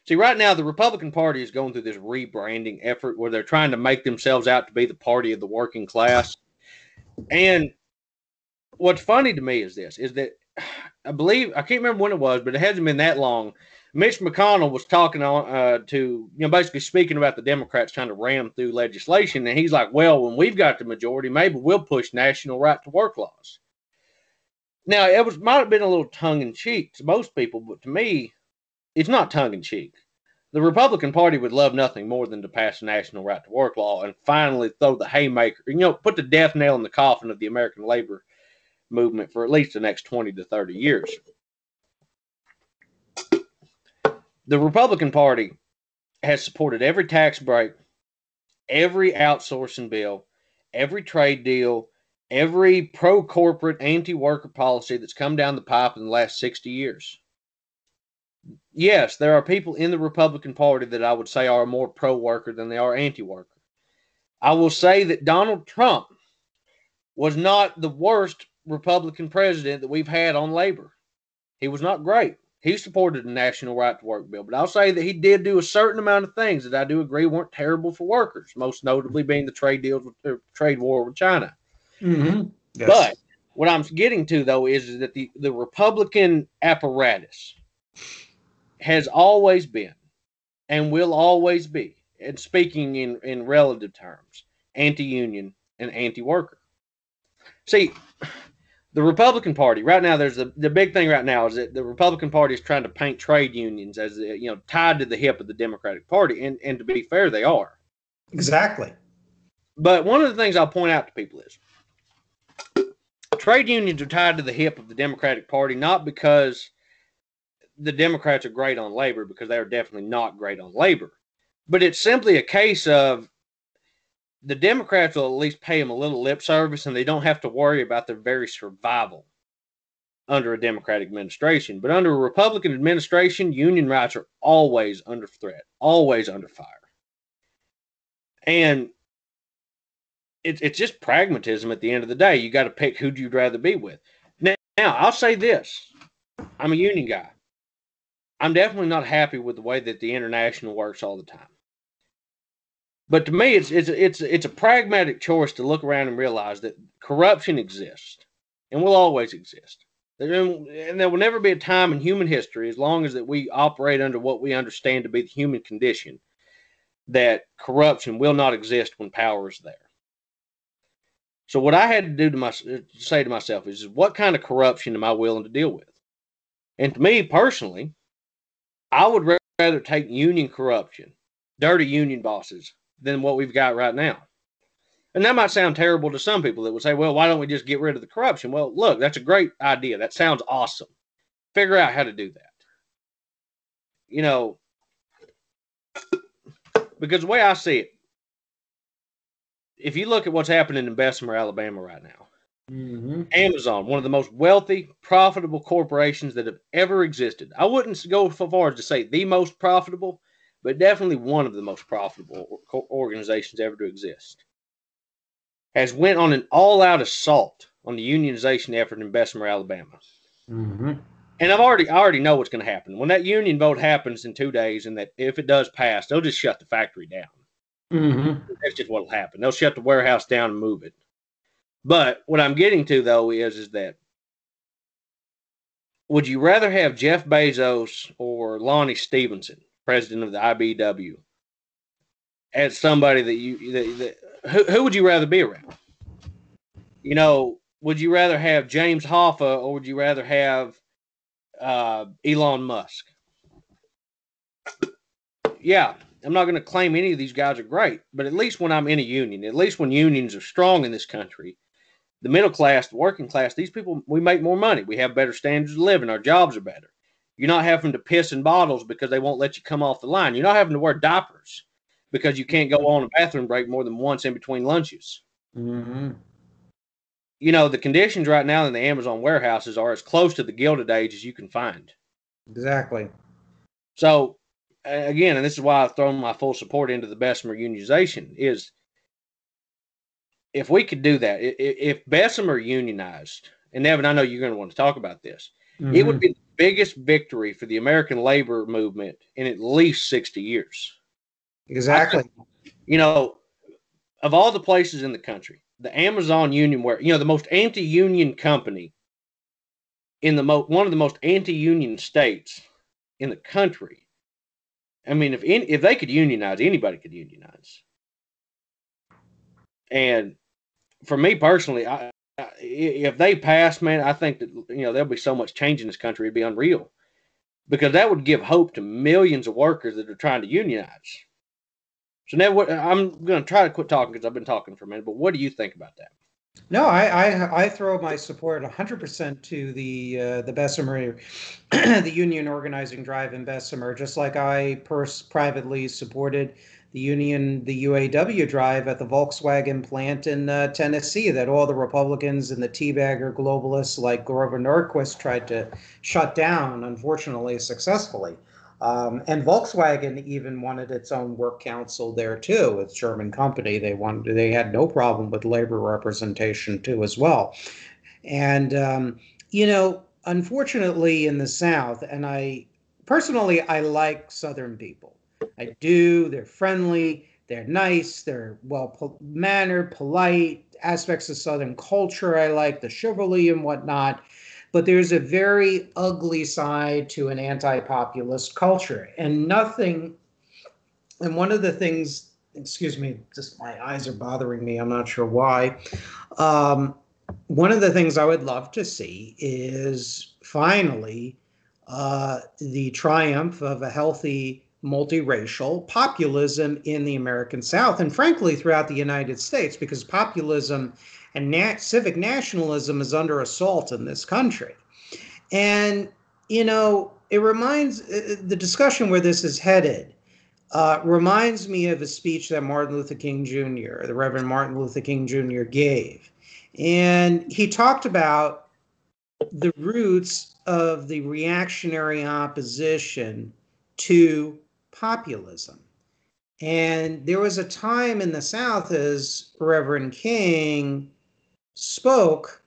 See, right now, the Republican Party is going through this rebranding effort where they're trying to make themselves out to be the party of the working class. And what's funny to me is this is that I believe, I can't remember when it was, but it hasn't been that long. Mitch McConnell was talking on uh, to, you know, basically speaking about the Democrats trying to ram through legislation. And he's like, well, when we've got the majority, maybe we'll push national right to work laws. Now, it was might have been a little tongue in cheek to most people, but to me, it's not tongue in cheek. The Republican Party would love nothing more than to pass a national right to work law and finally throw the haymaker, you know, put the death nail in the coffin of the American labor movement for at least the next 20 to 30 years. The Republican Party has supported every tax break, every outsourcing bill, every trade deal, every pro corporate, anti worker policy that's come down the pipe in the last 60 years yes, there are people in the Republican Party that I would say are more pro worker than they are anti worker. I will say that Donald Trump was not the worst Republican president that we've had on labor. He was not great. He supported the national right to work bill, but I'll say that he did do a certain amount of things that I do agree weren't terrible for workers, most notably being the trade deals with the trade war with China. Mm-hmm. Yes. But what I'm getting to though is, is that the, the Republican apparatus has always been and will always be, and speaking in, in relative terms, anti union and anti worker. See, the Republican Party right now, there's the, the big thing right now is that the Republican Party is trying to paint trade unions as you know tied to the hip of the Democratic Party, and and to be fair, they are exactly. But one of the things I'll point out to people is trade unions are tied to the hip of the Democratic Party not because the Democrats are great on labor, because they are definitely not great on labor, but it's simply a case of the Democrats will at least pay them a little lip service and they don't have to worry about their very survival under a Democratic administration. But under a Republican administration, union rights are always under threat, always under fire. And it's it's just pragmatism at the end of the day. You got to pick who you'd rather be with. Now, now, I'll say this. I'm a union guy. I'm definitely not happy with the way that the international works all the time. But to me, it's it's it's it's a pragmatic choice to look around and realize that corruption exists and will always exist. And there will never be a time in human history, as long as that we operate under what we understand to be the human condition, that corruption will not exist when power is there. So what I had to do to my say to myself is, what kind of corruption am I willing to deal with? And to me personally, I would rather take union corruption, dirty union bosses, than what we've got right now. And that might sound terrible to some people that would say, well, why don't we just get rid of the corruption? Well, look, that's a great idea. That sounds awesome. Figure out how to do that. You know, because the way I see it, if you look at what's happening in Bessemer, Alabama right now, mm-hmm. Amazon, one of the most wealthy, profitable corporations that have ever existed. I wouldn't go so far as to say the most profitable, but definitely one of the most profitable organizations ever to exist, has went on an all-out assault on the unionization effort in Bessemer, Alabama. Mm-hmm. And I've already, I already know what's going to happen when that union vote happens in two days, and that if it does pass, they'll just shut the factory down. Mm-hmm. That's just what'll happen. They'll shut the warehouse down and move it. But what I'm getting to though is, is that would you rather have Jeff Bezos or Lonnie Stephenson, president of the IBEW, as somebody that you that, that who, who would you rather be around? You know, would you rather have James Hoffa or would you rather have uh, Elon Musk? Yeah, I'm not going to claim any of these guys are great, but at least when I'm in a union, at least when unions are strong in this country, the middle class, the working class, these people, we make more money. We have better standards of living. Our jobs are better. You're not having to piss in bottles because they won't let you come off the line. You're not having to wear diapers because you can't go on a bathroom break more than once in between lunches. Mm-hmm. You know, the conditions right now in the Amazon warehouses are as close to the Gilded Age as you can find. Exactly. So, again, and this is why I've thrown my full support into the Bessemer unionization, is if we could do that, if Bessemer unionized, and Nevin, I know you're going to want to talk about this, mm-hmm. it would be the biggest victory for the American labor movement in at least 60 years. Exactly. you know, of all the places in the country, the Amazon Union, where, you know, the most anti union company in the mo- one of the most anti union states in the country. I mean, if in, if they could unionize, anybody could unionize. And for me personally, I, if they pass, man, I think that you know there'll be so much change in this country it'd be unreal, because that would give hope to millions of workers that are trying to unionize. So now, what I'm going to try to quit talking because I've been talking for a minute. But what do you think about that? No, I I, I throw my support 100% to the uh, the Bessemer, the union organizing drive in Bessemer, just like I pers- privately supported the union, the UAW drive at the Volkswagen plant in uh, Tennessee that all the Republicans and the teabagger globalists like Grover Norquist tried to shut down, unfortunately, successfully. Um, and Volkswagen even wanted its own work council there too. It's German company. They wanted they had no problem with labor representation too as well. And um, you know, unfortunately, in the South, and I personally I like Southern people. I do. They're friendly. They're nice. They're well mannered, polite. Aspects of Southern culture I like, the chivalry and whatnot but there's a very ugly side to an anti-populist culture and nothing and one of the things excuse me just my eyes are bothering me i'm not sure why um, one of the things i would love to see is finally uh, the triumph of a healthy multiracial populism in the american south and frankly throughout the united states because populism and civic nationalism is under assault in this country. And, you know, it reminds uh, uh, the discussion where this is headed uh, reminds me of a speech that Martin Luther King Jr., the Reverend Martin Luther King Jr., gave. And he talked about the roots of the reactionary opposition to populism. And there was a time in the South, as Reverend King spoke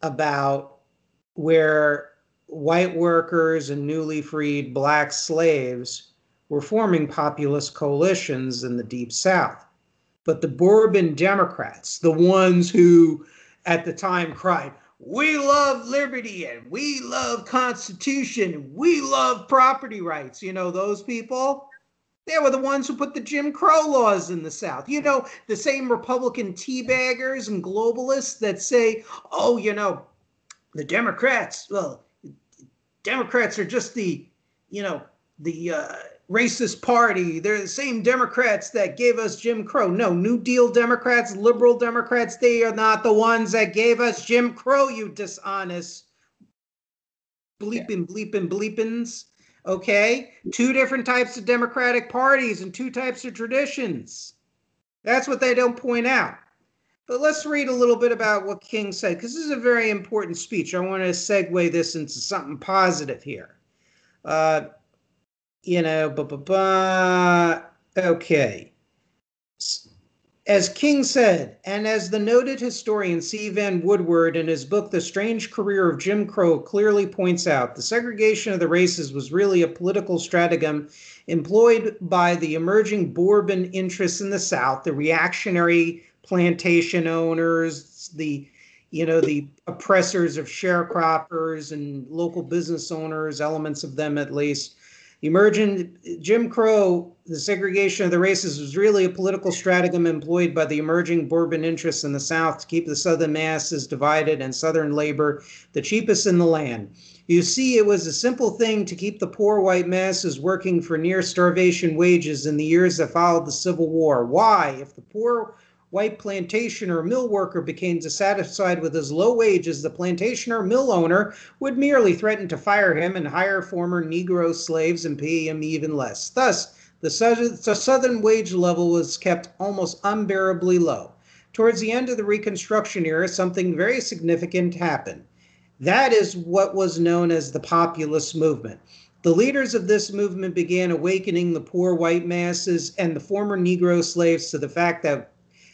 about where white workers and newly freed black slaves were forming populist coalitions in the Deep South. But the Bourbon Democrats, the ones who at the time cried, we love liberty and we love constitution, we love property rights, you know, those people, they were the ones who put the Jim Crow laws in the South. You know, the same Republican teabaggers and globalists that say, oh, you know, the Democrats, well, Democrats are just the, you know, the uh, racist party. They're the same Democrats that gave us Jim Crow. No, New Deal Democrats, liberal Democrats, they are not the ones that gave us Jim Crow, you dishonest bleeping, bleeping, bleepins. Okay? Two different types of Democratic parties and two types of traditions. That's what they don't point out. But let's read a little bit about what King said, because this is a very important speech. I want to segue this into something positive here. Uh, you know, blah, blah, blah. Okay. As King said, and as the noted historian C. Vann Woodward in his book The Strange Career of Jim Crow clearly points out, the segregation of the races was really a political stratagem employed by the emerging Bourbon interests in the South, the reactionary plantation owners, the you know the oppressors of sharecroppers and local business owners, elements of them at least, Emergent Jim Crow, the segregation of the races was really a political stratagem employed by the emerging Bourbon interests in the South to keep the Southern masses divided and Southern labor the cheapest in the land. You see, it was a simple thing to keep the poor white masses working for near starvation wages in the years that followed the Civil War. Why? If the poor white plantation or mill worker became dissatisfied with his low wages, the plantation or mill owner would merely threaten to fire him and hire former Negro slaves and pay him even less. Thus, the southern wage level was kept almost unbearably low. Towards the end of the Reconstruction era, something very significant happened. That is what was known as the populist movement. The leaders of this movement began awakening the poor white masses and the former Negro slaves to the fact that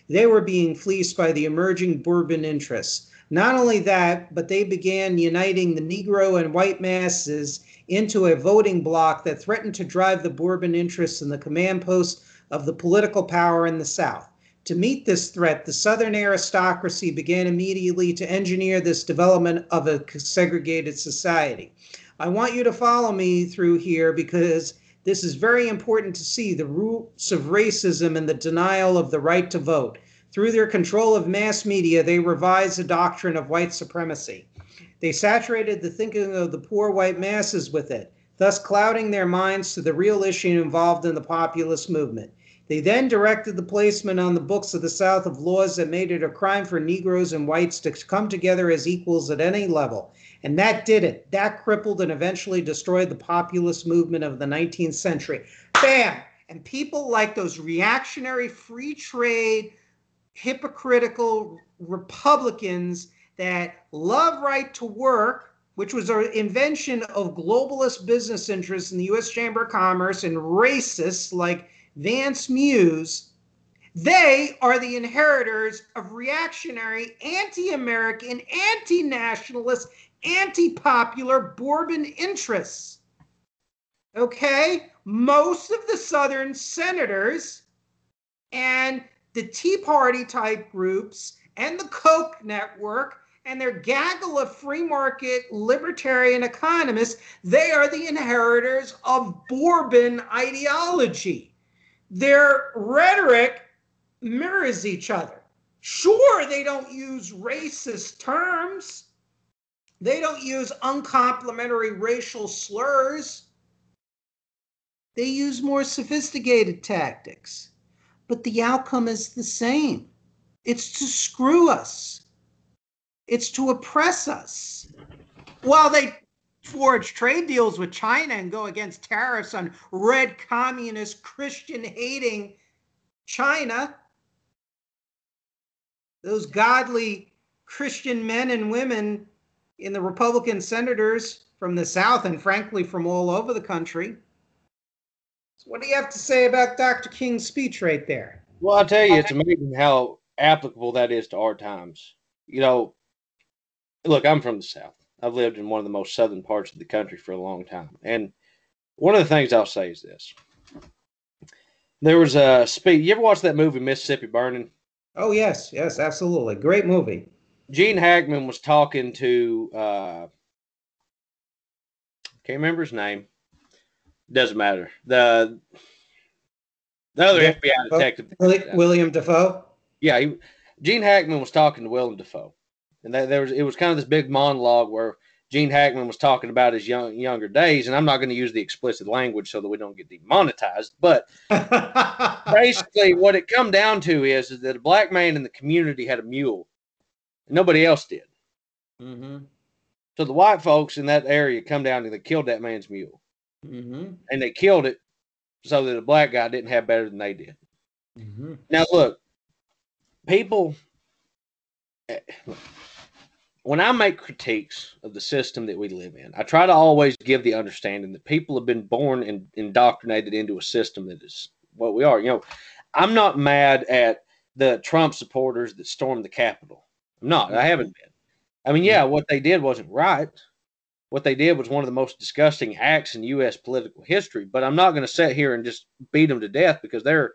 they were being fleeced by the emerging Bourbon interests. Not only that, but they began uniting the Negro and white masses into a voting bloc that threatened to drive the Bourbon interests in the command post of the political power in the South. To meet this threat, the Southern aristocracy began immediately to engineer this development of a segregated society. I want you to follow me through here because this is very important to see the roots of racism and the denial of the right to vote. Through their control of mass media, they revised the doctrine of white supremacy. They saturated the thinking of the poor white masses with it, thus clouding their minds to the real issue involved in the populist movement. They then directed the placement on the books of the South of laws that made it a crime for Negroes and whites to come together as equals at any level. And that did it. That crippled and eventually destroyed the populist movement of the 19th century. Bam! And people like those reactionary free trade, hypocritical Republicans that love right to work which was an invention of globalist business interests in the US Chamber of Commerce and racists like Vance Muse, they are the inheritors of reactionary, anti American, anti nationalist, anti popular Bourbon interests. Okay? Most of the Southern senators and the Tea Party type groups and the Koch network and their gaggle of free market libertarian economists, they are the inheritors of Bourbon ideology. Their rhetoric mirrors each other. Sure, they don't use racist terms. They don't use uncomplimentary racial slurs. They use more sophisticated tactics. But the outcome is the same it's to screw us, it's to oppress us. While they forge trade deals with China and go against tariffs on red communist Christian hating China, those godly Christian men and women in the Republican senators from the South and frankly from all over the country. So what do you have to say about Dr. King's speech right there? Well, I'll tell you, it's amazing how applicable that is to our times. You know, look, I'm from the South. I've lived in one of the most southern parts of the country for a long time. And one of the things I'll say is this. There was a speech. You ever watch that movie Mississippi Burning? Oh yes, yes, absolutely. Great movie. Gene Hackman was talking to uh can't remember his name. Doesn't matter. The the other yeah. FBI detective. William Dafoe. Yeah, he, Gene Hackman was talking to William Dafoe, And that, there was it was kind of this big monologue where Gene Hackman was talking about his young younger days, and I'm not going to use the explicit language so that we don't get demonetized. But basically, what it come down to is, is that a black man in the community had a mule, nobody else did. Mm-hmm. So the white folks in that area come down and they killed that man's mule, mm-hmm. and they killed it so that a black guy didn't have better than they did. Mm-hmm. Now look, people eh, when I make critiques of the system that we live in, I try to always give the understanding that people have been born and indoctrinated into a system that is what we are. You know, I'm not mad at the Trump supporters that stormed the Capitol. I'm not. I haven't been. I mean, yeah, what they did wasn't right. What they did was one of the most disgusting acts in U.S. political history. But I'm not going to sit here and just beat them to death because they're,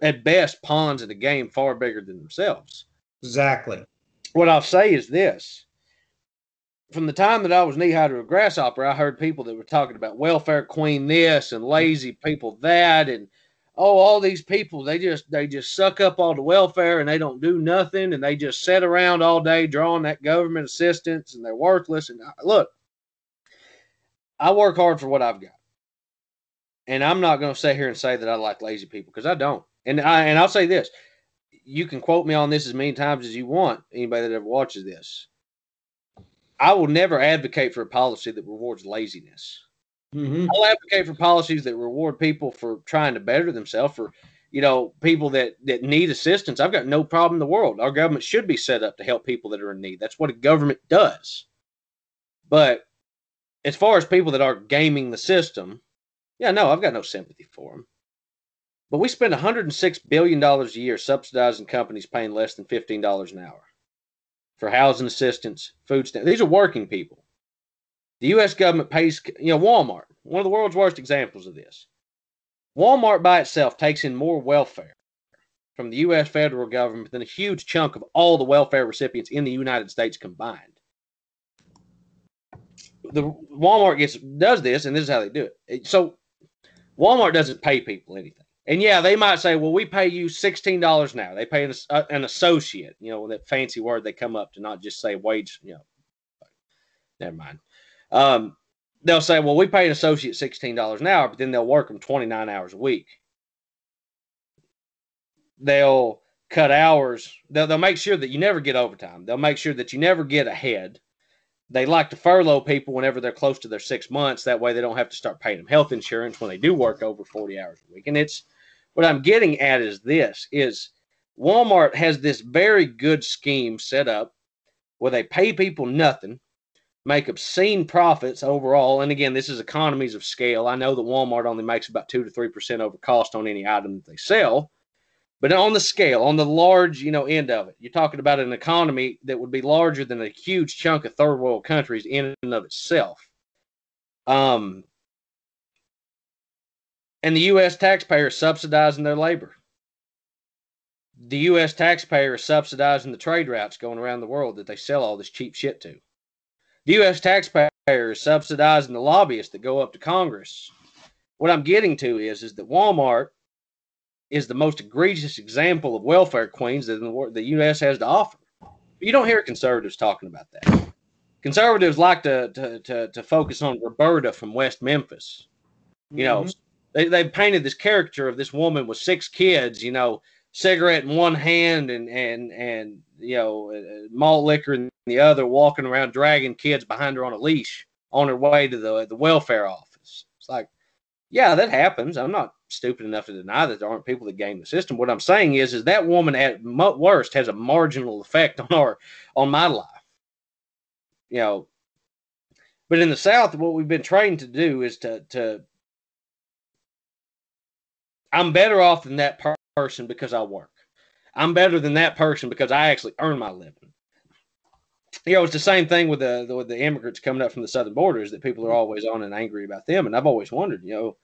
at best, pawns in a game far bigger than themselves. Exactly what I'll say is this. From the time that I was knee high to a grasshopper, I heard people that were talking about welfare queen this and lazy people that and oh all these people they just they just suck up all the welfare and they don't do nothing and they just sit around all day drawing that government assistance and they're worthless and look I work hard for what I've got. And I'm not going to sit here and say that I like lazy people because I don't. And I and I'll say this you can quote me on this as many times as you want, anybody that ever watches this. I will never advocate for a policy that rewards laziness. Mm-hmm. I'll advocate for policies that reward people for trying to better themselves, for you know, people that that need assistance. I've got no problem in the world. Our government should be set up to help people that are in need. That's what a government does. But as far as people that are gaming the system, yeah, no, I've got no sympathy for them. But we spend $106 billion a year subsidizing companies paying less than $15 an hour for housing assistance, food stamps. These are working people. The U.S. government pays, you know, Walmart, one of the world's worst examples of this. Walmart by itself takes in more welfare from the U.S. federal government than a huge chunk of all the welfare recipients in the United States combined. The Walmart gets does this, and this is how they do it. So Walmart doesn't pay people anything. And yeah, they might say, well, we pay you $16 an hour. They pay an, uh, an associate, you know, that fancy word they come up to not just say wage, you know. Never mind. Um, they'll say, well, we pay an associate $16 an hour, but then they'll work them 29 hours a week. They'll cut hours. They'll, they'll make sure that you never get overtime. They'll make sure that you never get ahead. They like to furlough people whenever they're close to their six months. That way they don't have to start paying them health insurance when they do work over 40 hours a week. And it's, what I'm getting at is this is Walmart has this very good scheme set up where they pay people nothing make obscene profits overall. And again, this is economies of scale. I know that Walmart only makes about two to three percent over cost on any item that they sell. But on the scale, on the large, you know, end of it, you're talking about an economy that would be larger than a huge chunk of third world countries in and of itself. Um, and the U.S. taxpayer is subsidizing their labor. The U.S. taxpayer is subsidizing the trade routes going around the world that they sell all this cheap shit to. The U.S. taxpayer is subsidizing the lobbyists that go up to Congress. What I'm getting to is, is that Walmart is the most egregious example of welfare queens that the, the U.S. has to offer. You don't hear conservatives talking about that. Conservatives like to, to, to, to focus on Roberta from West Memphis. You know, mm-hmm. they, they painted this character of this woman with six kids, you know, cigarette in one hand and, and, and you know, malt liquor in the other, walking around dragging kids behind her on a leash on her way to the, the welfare office. It's like, yeah, that happens. I'm not stupid enough to deny that there aren't people that game the system. What I'm saying is, is that woman at worst has a marginal effect on our, on my life. You know, but in the South, what we've been trained to do is to, to, I'm better off than that per- person because I work. I'm better than that person because I actually earn my living. You know, it's the same thing with the, the with the immigrants coming up from the southern borders that people are always on and angry about them. And I've always wondered, you know,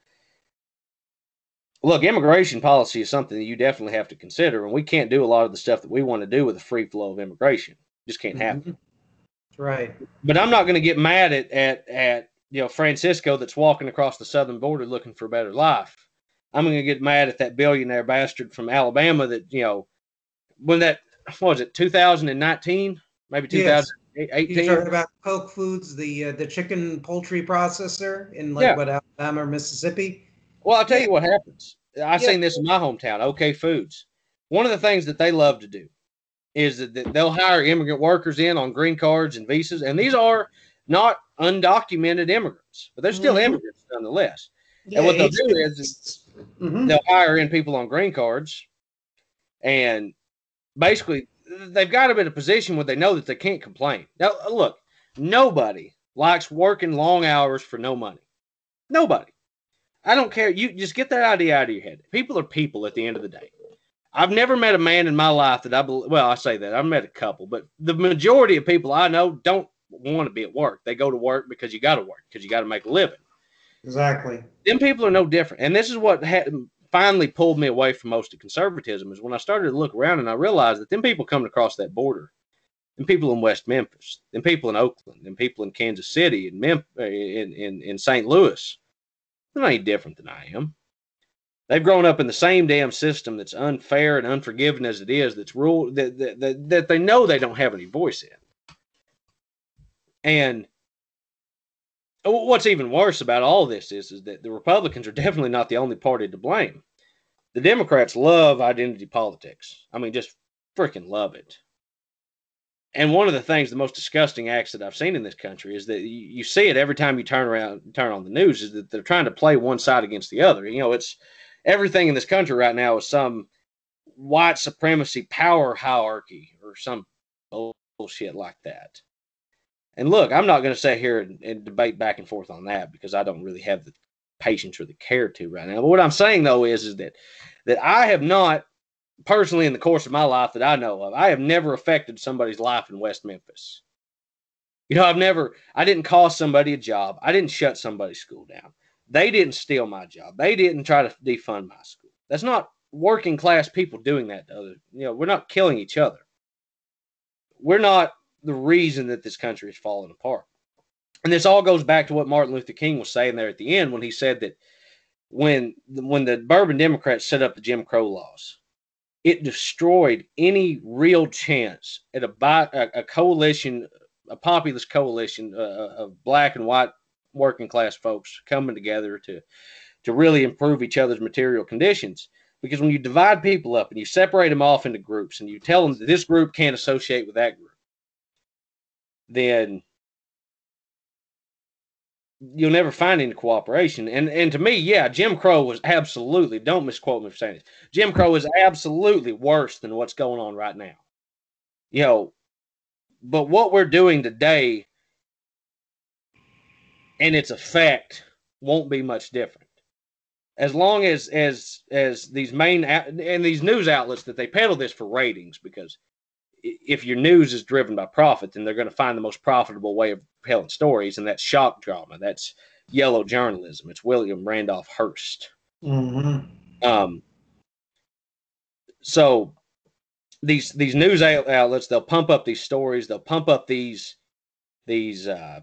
look, immigration policy is something that you definitely have to consider, and we can't do a lot of the stuff that we want to do with a free flow of immigration. It Just can't happen. Mm-hmm. Right. But I'm not going to get mad at at at you know Francisco that's walking across the southern border looking for a better life. I'm going to get mad at that billionaire bastard from Alabama that you know when that was it 2019 maybe 2018. Yes. You talking about Polk Foods, the uh, the chicken poultry processor in like yeah. what Alabama or Mississippi? Well, I'll tell you what happens. I've yeah. seen this in my hometown, OK Foods. One of the things that they love to do is that they'll hire immigrant workers in on green cards and visas, and these are not undocumented immigrants, but they're still mm-hmm. immigrants nonetheless. Yeah, and what they'll do is, is mm-hmm. they'll hire in people on green cards, and basically they've got them in a position where they know that they can't complain. Now, look, nobody likes working long hours for no money. Nobody. I don't care. You just get that idea out of your head. People are people at the end of the day. I've never met a man in my life that I believe. Well, I say that I've met a couple, but the majority of people I know don't want to be at work. They go to work because you got to work because you got to make a living. Exactly. Them people are no different, and this is what had finally pulled me away from most of conservatism. Is when I started to look around and I realized that them people coming across that border, and people in West Memphis, and people in Oakland, and people in Kansas City, and Mem- uh, in in in St. Louis they're not any different than I am. They've grown up in the same damn system that's unfair and unforgiving as it is, that's rule that, that, that, that they know they don't have any voice in. And what's even worse about all this is, is that the Republicans are definitely not the only party to blame. The Democrats love identity politics. I mean, just freaking love it. And one of the things, the most disgusting acts that I've seen in this country is that you, you see it every time you turn around, turn on the news, is that they're trying to play one side against the other. You know, it's everything in this country right now is some white supremacy power hierarchy or some bullshit like that. And look, I'm not going to sit here and, and, debate back and forth on that because I don't really have the patience or the care to right now. But what I'm saying though is, is that that I have not personally in the course of my life that I know of, I have never affected somebody's life in West Memphis. You know, I've never, I didn't cost somebody a job. I didn't shut somebody's school down. They didn't steal my job. They didn't try to defund my school. That's not working class people doing that to other. You know, we're not killing each other. We're not the reason that this country is falling apart. And this all goes back to what Martin Luther King was saying there at the end when he said that when when the Bourbon Democrats set up the Jim Crow laws, it destroyed any real chance at a, a coalition, a populist coalition uh, uh, of black and white working class folks coming together to to really improve each other's material conditions. Because when you divide people up and you separate them off into groups and you tell them this group can't associate with that group, then you'll never find any cooperation. And and to me, yeah, Jim Crow was absolutely don't misquote me for saying this. Jim Crow is absolutely worse than what's going on right now. You know, but what we're doing today and its effect won't be much different. As long as as as these main and these news outlets that they peddle this for ratings because if your news is driven by profit, then they're going to find the most profitable way of telling stories, and that's shock drama. That's yellow journalism. It's William Randolph Hearst. Mm-hmm. Um, so these these news outlets they'll pump up these stories. They'll pump up these these uh,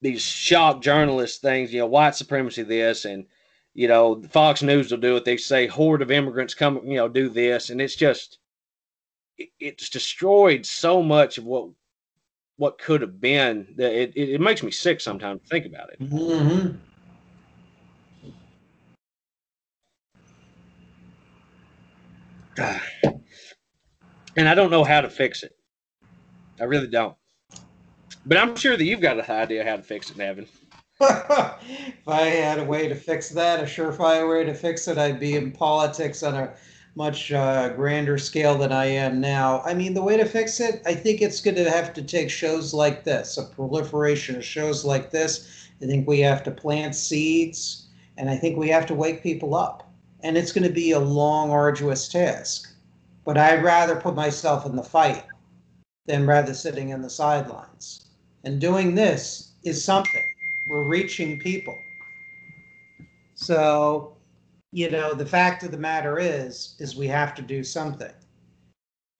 these shock journalist things. You know, white supremacy. This and you know, Fox News will do it. They say horde of immigrants come. You know, do this, and it's just it's destroyed so much of what what could have been that it, it, it, makes me sick sometimes to think about it. Mm-hmm. And I don't know how to fix it. I really don't. But I'm sure that you've got an idea how to fix it, Nevin. if I had a way to fix that, a surefire way to fix it, I'd be in politics on a much uh, grander scale than I am now. I mean, the way to fix it, I think it's going to have to take shows like this, a proliferation of shows like this. I think we have to plant seeds, and I think we have to wake people up. And it's going to be a long, arduous task. But I'd rather put myself in the fight than rather sitting in the sidelines. And doing this is something. We're reaching people. So you know, the fact of the matter is, is we have to do something.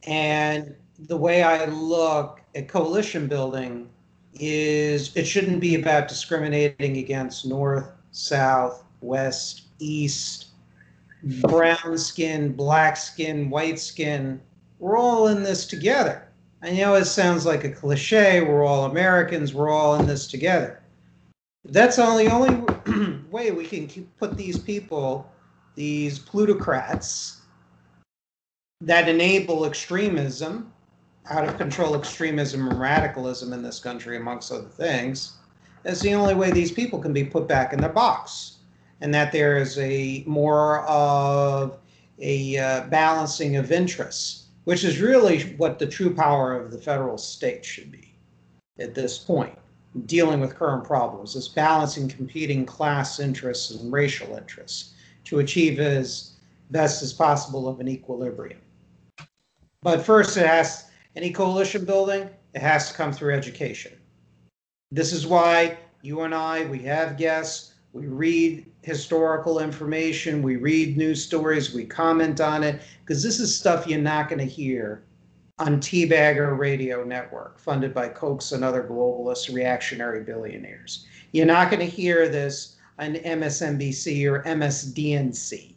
And the way I look at coalition building is it shouldn't be about discriminating against North, South, West, East, brown skin, black skin, white skin. We're all in this together. I know it sounds like a cliche. We're all Americans. We're all in this together. That's only only way we can keep, put these people these plutocrats that enable extremism, out of control extremism and radicalism in this country, amongst other things, is the only way these people can be put back in their box. And that there is a more of a uh, balancing of interests, which is really what the true power of the federal state should be at this point, dealing with current problems, is balancing competing class interests and racial interests to achieve as best as possible of an equilibrium. But first, it has any coalition building, it has to come through education. This is why you and I, we have guests, we read historical information, we read news stories, we comment on it, because this is stuff you're not going to hear on Teabagger Radio Network, funded by Kochs and other globalist reactionary billionaires. You're not going to hear this an MSNBC or MSDNC.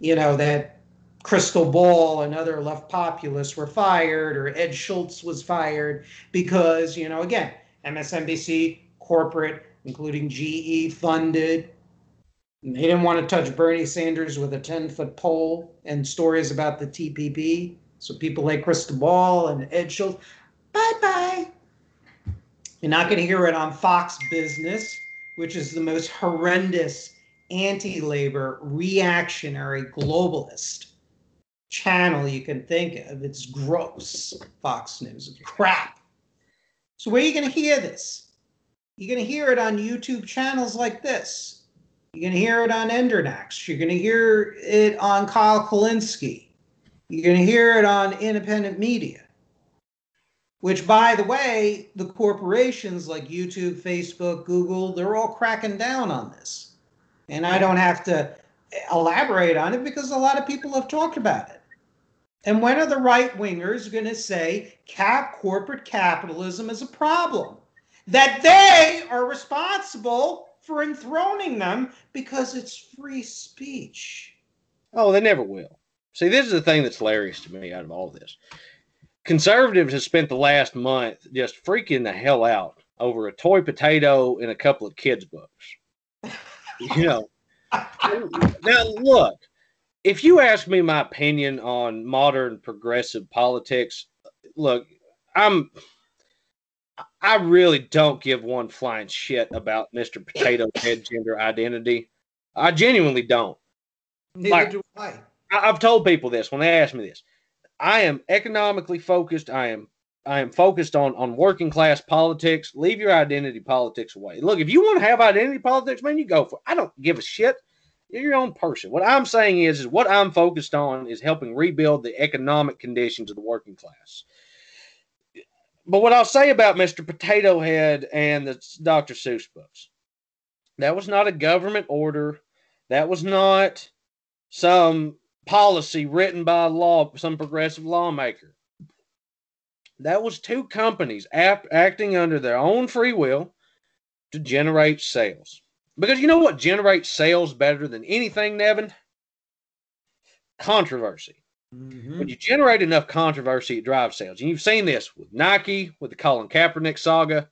You know, that Krystal Ball and other left populists were fired, or Ed Schultz was fired because, you know, again, MSNBC, corporate, including GE, funded. They didn't want to touch Bernie Sanders with a 10 foot pole and stories about the TPP. So people like Krystal Ball and Ed Schultz, bye bye. You're not going to hear it on Fox Business which is the most horrendous anti labor, reactionary, globalist channel you can think of. It's gross, Fox News. It's crap. So, where are you going to hear this? You're going to hear it on YouTube channels like this. You're going to hear it on Endernax. You're going to hear it on Kyle Kulinski. You're going to hear it on independent media which by the way the corporations like youtube facebook google they're all cracking down on this. And i don't have to elaborate on it because a lot of people have talked about it. And when are the right wingers going to say cap corporate capitalism is a problem? That they are responsible for enthroning them because it's free speech. Oh they never will. See this is the thing that's hilarious to me out of all this conservatives have spent the last month just freaking the hell out over a toy potato and a couple of kids' books. you know, now look, if you ask me my opinion on modern progressive politics, look, I'm I really don't give one flying shit about Mr. Potato Head gender identity. I genuinely don't. Neither like, do I. I've told people this when they ask me this. I am economically focused. I am I am focused on on working class politics. Leave your identity politics away. Look, if you want to have identity politics, man, you go for. It. I don't give a shit. You're your own person. What I'm saying is, is what I'm focused on is helping rebuild the economic conditions of the working class. But what I'll say about Mr. Potato Head and the Dr. Seuss books, that was not a government order. That was not some policy written by law, some progressive lawmaker. That was two companies ap- acting under their own free will to generate sales. Because you know what generates sales better than anything, Nevin? Controversy. Mm-hmm. When you generate enough controversy, it drives sales. And you've seen this with Nike, with the Colin Kaepernick saga.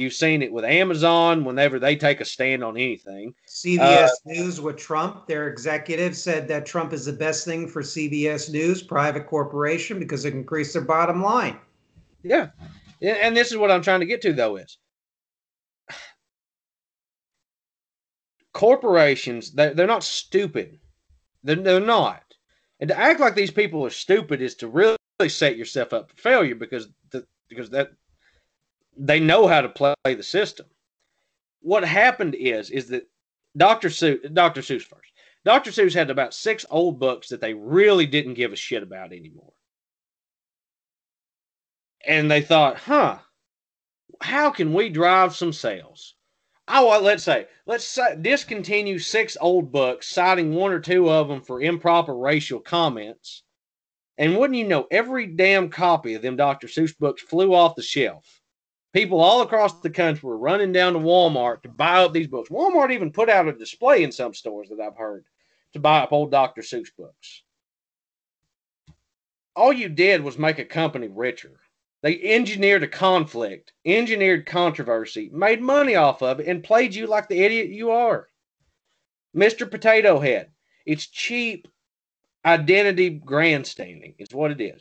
You've seen it with Amazon whenever they take a stand on anything. CBS uh, News with Trump, their executive said that Trump is the best thing for CBS News, private corporation, because it increased their bottom line. Yeah. And this is what I'm trying to get to, though, is corporations, they're, they're not stupid. They're, they're not. And to act like these people are stupid is to really set yourself up for failure because the, because that they know how to play the system. What happened is is that Dr. Seuss, Dr. Seuss first. Dr. Seuss had about six old books that they really didn't give a shit about anymore. And they thought, huh, how can we drive some sales? Oh, let's say, let's discontinue six old books, citing one or two of them for improper racial comments. And wouldn't you know, every damn copy of them Dr. Seuss books flew off the shelf. People all across the country were running down to Walmart to buy up these books. Walmart even put out a display in some stores that I've heard to buy up old Dr. Seuss books. All you did was make a company richer. They engineered a conflict, engineered controversy, made money off of it, and played you like the idiot you are. Mr. Potato Head. It's cheap identity grandstanding, is what it is.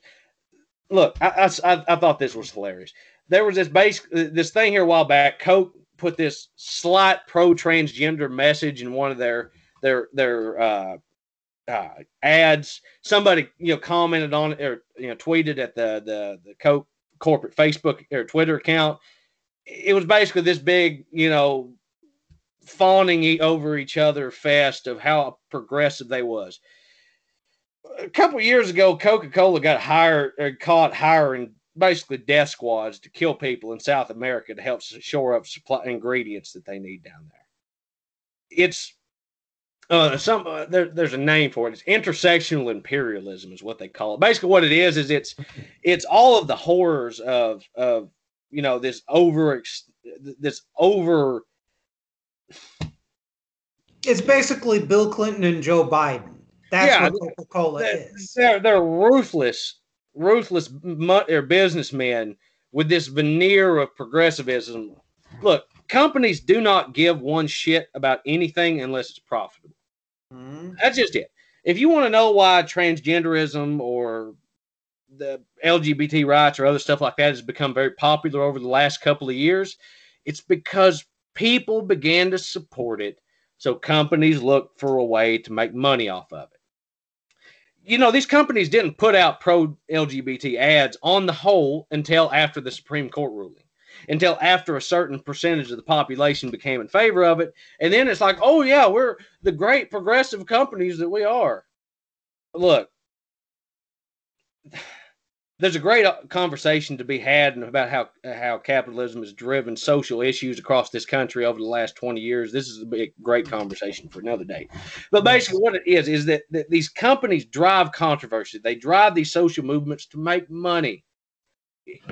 Look, I, I, I thought this was hilarious. There was this base this thing here a while back. Coke put this slight pro transgender message in one of their their their uh, uh, ads. Somebody you know commented on it or you know tweeted at the the the Coke corporate Facebook or Twitter account. It was basically this big, you know, fawning over each other fest of how progressive they was. A couple years ago, Coca Cola got hired or caught hiring basically death squads to kill people in South America to help shore up supply ingredients that they need down there. It's uh, some uh, there, there's a name for it. It's intersectional imperialism, is what they call it. Basically, what it is is it's it's all of the horrors of of you know this over this over. It's basically Bill Clinton and Joe Biden. That's yeah, what Coca Cola is. They're they're ruthless, ruthless or businessmen with this veneer of progressivism. Look, companies do not give one shit about anything unless it's profitable. Mm-hmm. That's just it. If you want to know why transgenderism or the LGBT rights or other stuff like that has become very popular over the last couple of years, it's because people began to support it. So companies look for a way to make money off of it. You know, these companies didn't put out pro LGBT ads on the whole until after the Supreme Court ruling until after a certain percentage of the population became in favor of it. And then it's like, oh, yeah, we're the great progressive companies that we are. Look, there's a great uh, conversation to be had about how how capitalism has driven social issues across this country over the last 20 years. This is a big, great conversation for another day. But basically, what it is is that, that these companies drive controversy. They drive these social movements to make money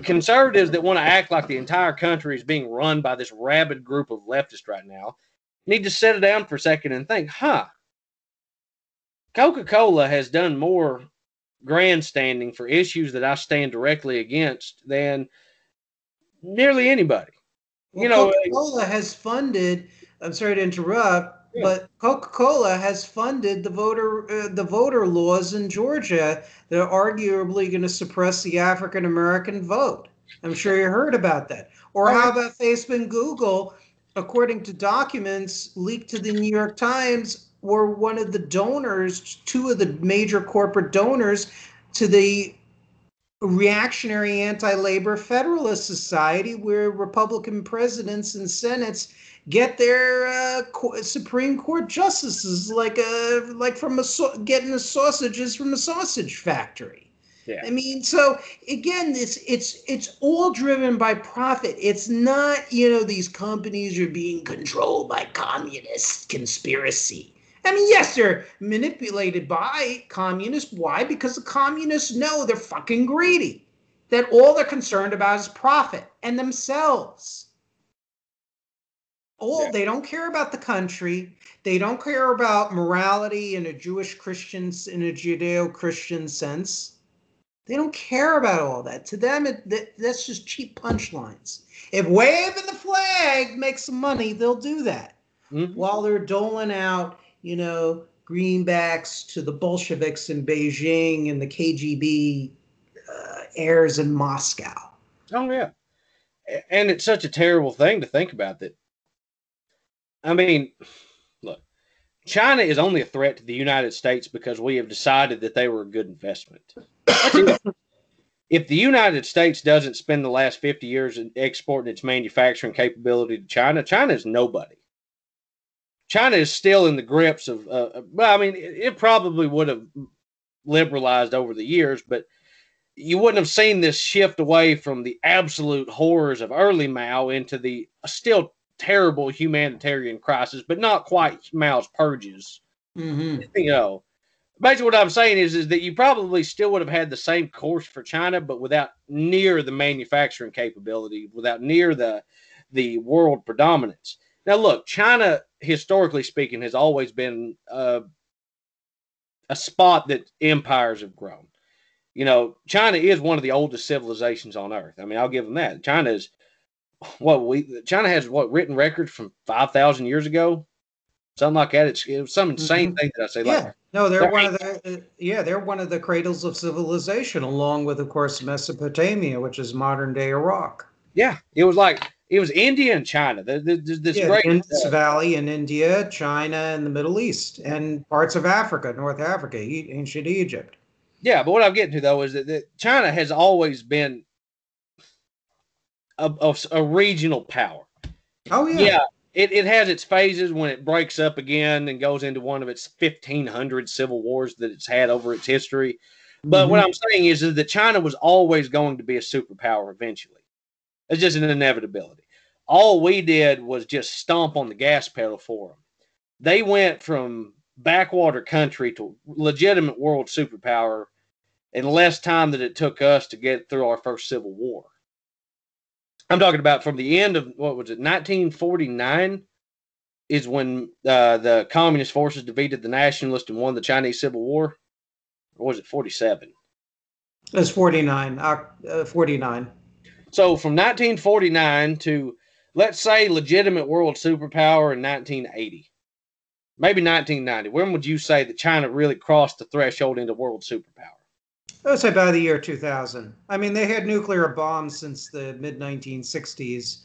conservatives that want to act like the entire country is being run by this rabid group of leftists right now need to sit down for a second and think, huh, Coca Cola has done more grandstanding for issues that I stand directly against than nearly anybody. Well, you know, Coca Cola has funded, I'm sorry to interrupt, but Coca-Cola has funded the voter uh, the voter laws in Georgia that are arguably going to suppress the African American vote. I'm sure you heard about that. Or how about Facebook and Google? According to documents leaked to the New York Times, were one of the donors, two of the major corporate donors to the reactionary anti-labor federalist society where Republican presidents and senates get their uh, Supreme Court justices like a like from a getting the sausages from a sausage factory. Yeah. I mean, so again, this it's it's all driven by profit. It's not, you know, these companies are being controlled by communist conspiracy. I mean, yes, they're manipulated by communists. Why? Because the communists know they're fucking greedy. That all they're concerned about is profit and themselves. All yeah. they don't care about the country. They don't care about morality in a Jewish Christian in a Judeo-Christian sense they don't care about all that. To them, it, that, that's just cheap punchlines. If waving the flag makes some money, they'll do that. Mm-hmm. While they're doling out, you know, greenbacks to the Bolsheviks in Beijing and the KGB uh, heirs in Moscow. Oh yeah, and it's such a terrible thing to think about. That I mean, look, China is only a threat to the United States because we have decided that they were a good investment if the United States doesn't spend the last 50 years exporting its manufacturing capability to China, China is nobody. China is still in the grips of, uh, well, I mean, it, it probably would have liberalized over the years, but you wouldn't have seen this shift away from the absolute horrors of early Mao into the still terrible humanitarian crisis, but not quite Mao's purges. Mm-hmm. You know, basically what I'm saying is is that you probably still would have had the same course for China, but without near the manufacturing capability, without near the the world predominance. Now, look, China, historically speaking, has always been uh, a spot that empires have grown. You know, China is one of the oldest civilizations on Earth. I mean, I'll give them that. China is what we China has what written records from five thousand years ago, something like that. It's it was some insane mm-hmm. thing that I say. Yeah. Like, no, they're one of the yeah, they're one of the cradles of civilization, along with, of course, Mesopotamia, which is modern day Iraq. Yeah, it was like it was India and China. This yeah, great Indus uh, Valley in India, China, and the Middle East, and parts of Africa, North Africa, ancient Egypt. Yeah, but what I'm getting to though is that, that China has always been a, a, a regional power. Oh yeah. Yeah, it, it has its phases when it breaks up again and goes into one of its 1500 civil wars that it's had over its history. But mm-hmm. what I'm saying is, is that China was always going to be a superpower eventually. It's just an inevitability. All we did was just stomp on the gas pedal for them. They went from backwater country to legitimate world superpower in less time than it took us to get through our first civil war. I'm talking about from the end of what was it, 1949, is when uh, the communist forces defeated the nationalists and won the Chinese Civil War. Or was it 47? It's 49. Uh, 49. So from 1949 to let's say legitimate world superpower in 1980, maybe 1990. When would you say that China really crossed the threshold into world superpower? I would say by the year 2000. I mean, they had nuclear bombs since the mid 1960s,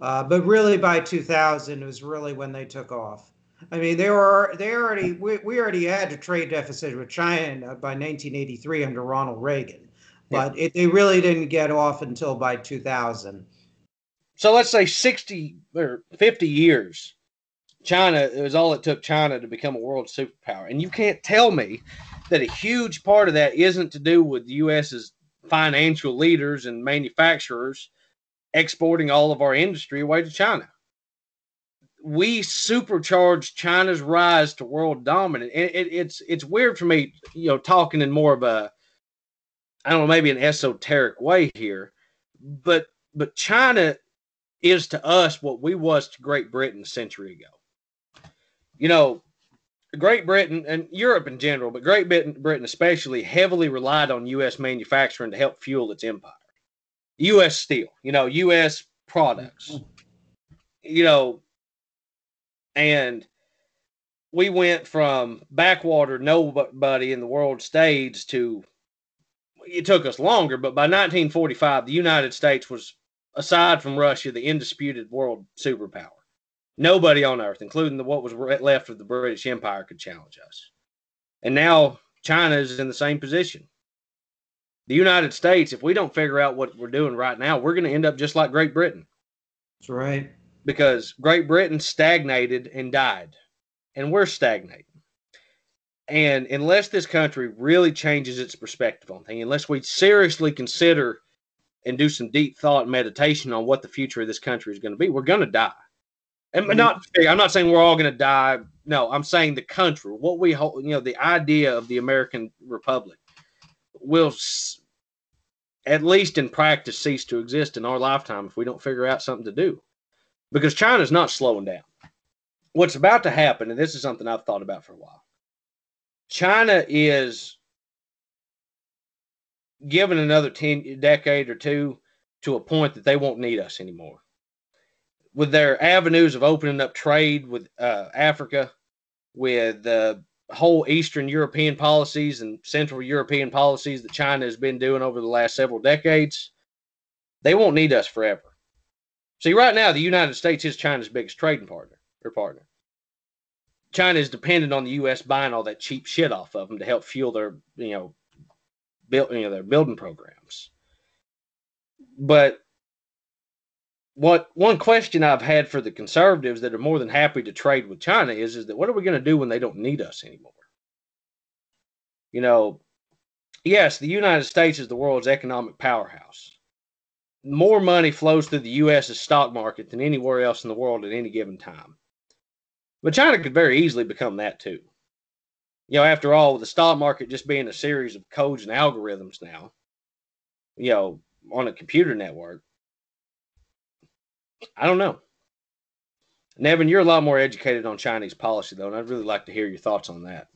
uh, but really by 2000 was really when they took off. I mean, they were they already we, we already had a trade deficit with China by 1983 under Ronald Reagan, but yeah. it, they really didn't get off until by 2000. So let's say 60 or 50 years. China it was all it took China to become a world superpower, and you can't tell me that a huge part of that isn't to do with the U.S.'s financial leaders and manufacturers exporting all of our industry away to China. We supercharged China's rise to world dominant. It, it, it's it's weird for me, you know, talking in more of a, I don't know, maybe an esoteric way here, but but China is to us what we was to Great Britain a century ago. You know, Great Britain and Europe in general, but Great Britain especially, heavily relied on U.S. manufacturing to help fuel its empire. U.S. steel, you know, U.S. products, you know, and we went from backwater nobody in the world stage to it took us longer, but by 1945, the United States was, aside from Russia, the undisputed world superpower. Nobody on earth, including the, what was left of the British Empire, could challenge us. And now China is in the same position. the United States, if we don't figure out what we're doing right now, we're going to end up just like Great Britain. That's right. Because Great Britain stagnated and died, and we're stagnating. And unless this country really changes its perspective on things, unless we seriously consider and do some deep thought and meditation on what the future of this country is going to be, we're going to die. And mm-hmm. not, I'm not saying we're all going to die. No, I'm saying the country, what we hold, you know, the idea of the American Republic will, at least in practice, cease to exist in our lifetime if we don't figure out something to do. Because China's not slowing down. What's about to happen, and this is something I've thought about for a while. China is given another 10 decade or two to a point that they won't need us anymore with their avenues of opening up trade with uh, Africa, with the whole Eastern European policies and Central European policies that China has been doing over the last several decades, they won't need us forever. See, right now, the United States is China's biggest trading partner or partner. China is dependent on the U.S. buying all that cheap shit off of them to help fuel their, you know, build, you know, their building programs. But what one question I've had for the conservatives that are more than happy to trade with China is is that what are we going to do when they don't need us anymore? You know, yes, the United States is the world's economic powerhouse. More money flows through the U.S.'s stock market than anywhere else in the world at any given time. But China could very easily become that too. You know, after all, the stock market just being a series of codes and algorithms now, you know, on a computer network, I don't know. Nevin, you're a lot more educated on Chinese policy, though, and I'd really like to hear your thoughts on that.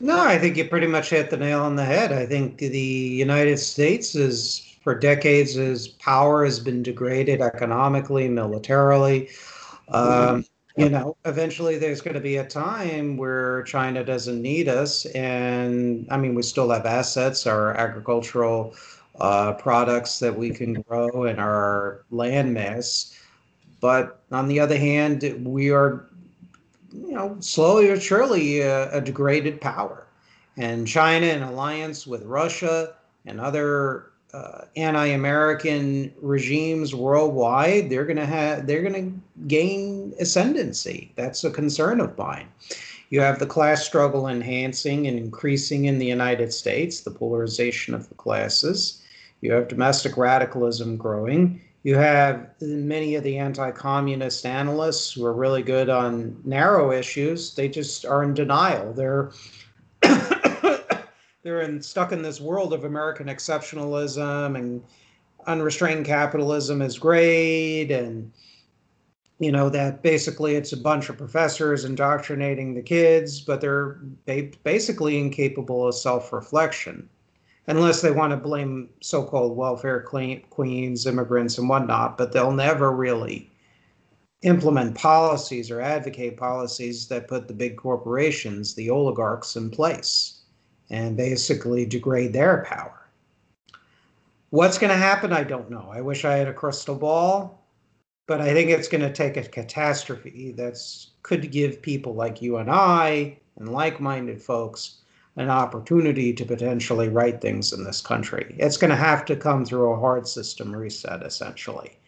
No, I think you pretty much hit the nail on the head. I think the United States is, for decades, as power has been degraded economically, militarily. Um, you know, eventually there's going to be a time where China doesn't need us. And I mean, we still have assets, our agricultural uh, products that we can grow and our land mass. But on the other hand, we are, you know, slowly or surely a, a degraded power. And China, in alliance with Russia and other uh, anti-American regimes worldwide, they're going to have they're going to gain ascendancy. That's a concern of mine. You have the class struggle enhancing and increasing in the United States, the polarization of the classes. You have domestic radicalism growing. You have many of the anti communist analysts who are really good on narrow issues. They just are in denial. They're they're in, stuck in this world of American exceptionalism and unrestrained capitalism is great and you know that basically it's a bunch of professors indoctrinating the kids but they're basically incapable of self-reflection unless they want to blame so-called welfare queens, immigrants, and whatnot. But they'll never really implement policies or advocate policies that put the big corporations, the oligarchs, in place and basically degrade their power. What's going to happen? I don't know. I wish I had a crystal ball, but I think it's going to take a catastrophe that's could give people like you and I and like-minded folks an opportunity to potentially right things in this country. It's going to have to come through a hard system reset, essentially.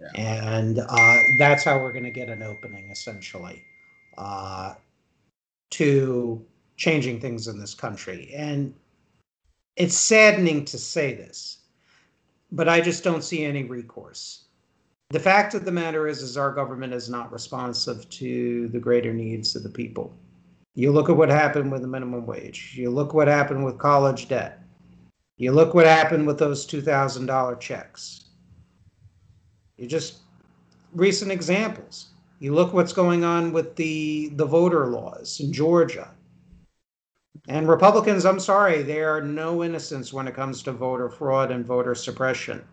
Yeah. And uh, that's how we're going to get an opening, essentially, uh, to changing things in this country. And it's saddening to say this, but I just don't see any recourse. The fact of the matter is, is our government is not responsive to the greater needs of the people. You look at what happened with the minimum wage. You look what happened with college debt. You look what happened with those $2,000 checks. You just recent examples. You look what's going on with the the voter laws in Georgia. And Republicans, I'm sorry, they are no innocents when it comes to voter fraud and voter suppression.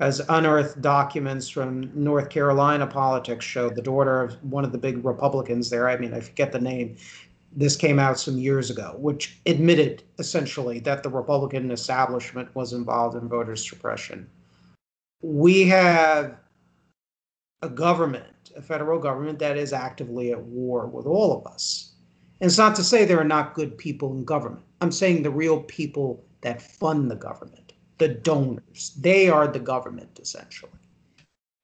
As unearthed documents from North Carolina politics show, the daughter of one of the big Republicans there, I mean, I forget the name, this came out some years ago, which admitted essentially that the Republican establishment was involved in voter suppression. We have a government, a federal government, that is actively at war with all of us. And it's not to say there are not good people in government. I'm saying the real people that fund the government. The donors. They are the government, essentially.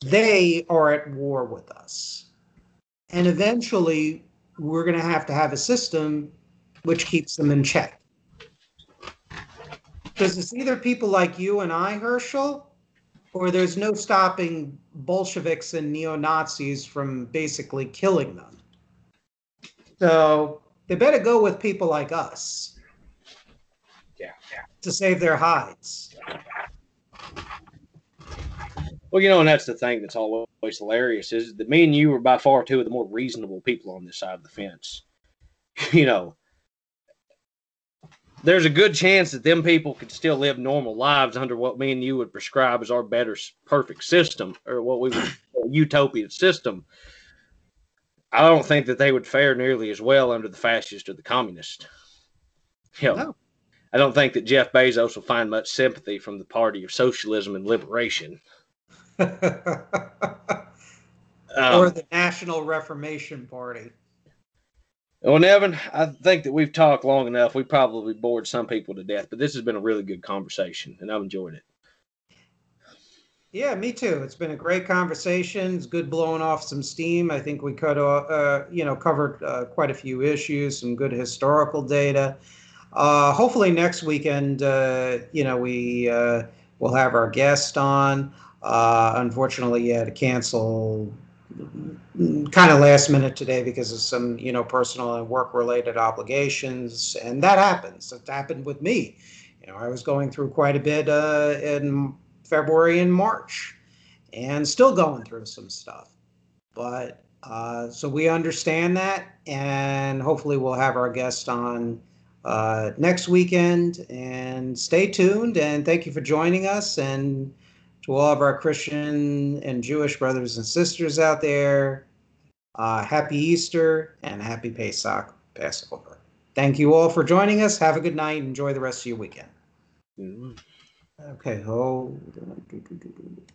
They are at war with us. And eventually, we're going to have to have a system which keeps them in check. Because it's either people like you and I, Herschell, or there's no stopping Bolsheviks and neo Nazis from basically killing them. So they better go with people like us. To save their hides. Well, you know, and that's the thing that's always hilarious is that me and you were by far two of the more reasonable people on this side of the fence. you know, there's a good chance that them people could still live normal lives under what me and you would prescribe as our better perfect system or what we would utopian system. I don't think that they would fare nearly as well under the fascist or the communist. You know, no. I don't think that Jeff Bezos will find much sympathy from the party of socialism and liberation. um, or the National Reformation Party. Well, Nevin, I think that we've talked long enough. We probably bored some people to death, but this has been a really good conversation, and I've enjoyed it. Yeah, me too. It's been a great conversation. It's good blowing off some steam. I think we could, uh, you know, covered uh, quite a few issues, some good historical data. Uh, hopefully next weekend, uh, you know, we uh, will have our guest on. Uh, unfortunately, he had to cancel kind of last minute today because of some you know personal and work related obligations and that happens. It happened with me. You know i was going through quite a bit uh, in february and march and still going through some stuff. But uh, so we understand that and hopefully we'll have our guest on uh, next weekend and stay tuned and thank you for joining us and to all of our Christian and Jewish brothers and sisters out there, uh, happy Easter and happy Pesach, Passover. Thank you all for joining us. Have a good night. Enjoy the rest of your weekend. Mm-hmm. Okay, hold on.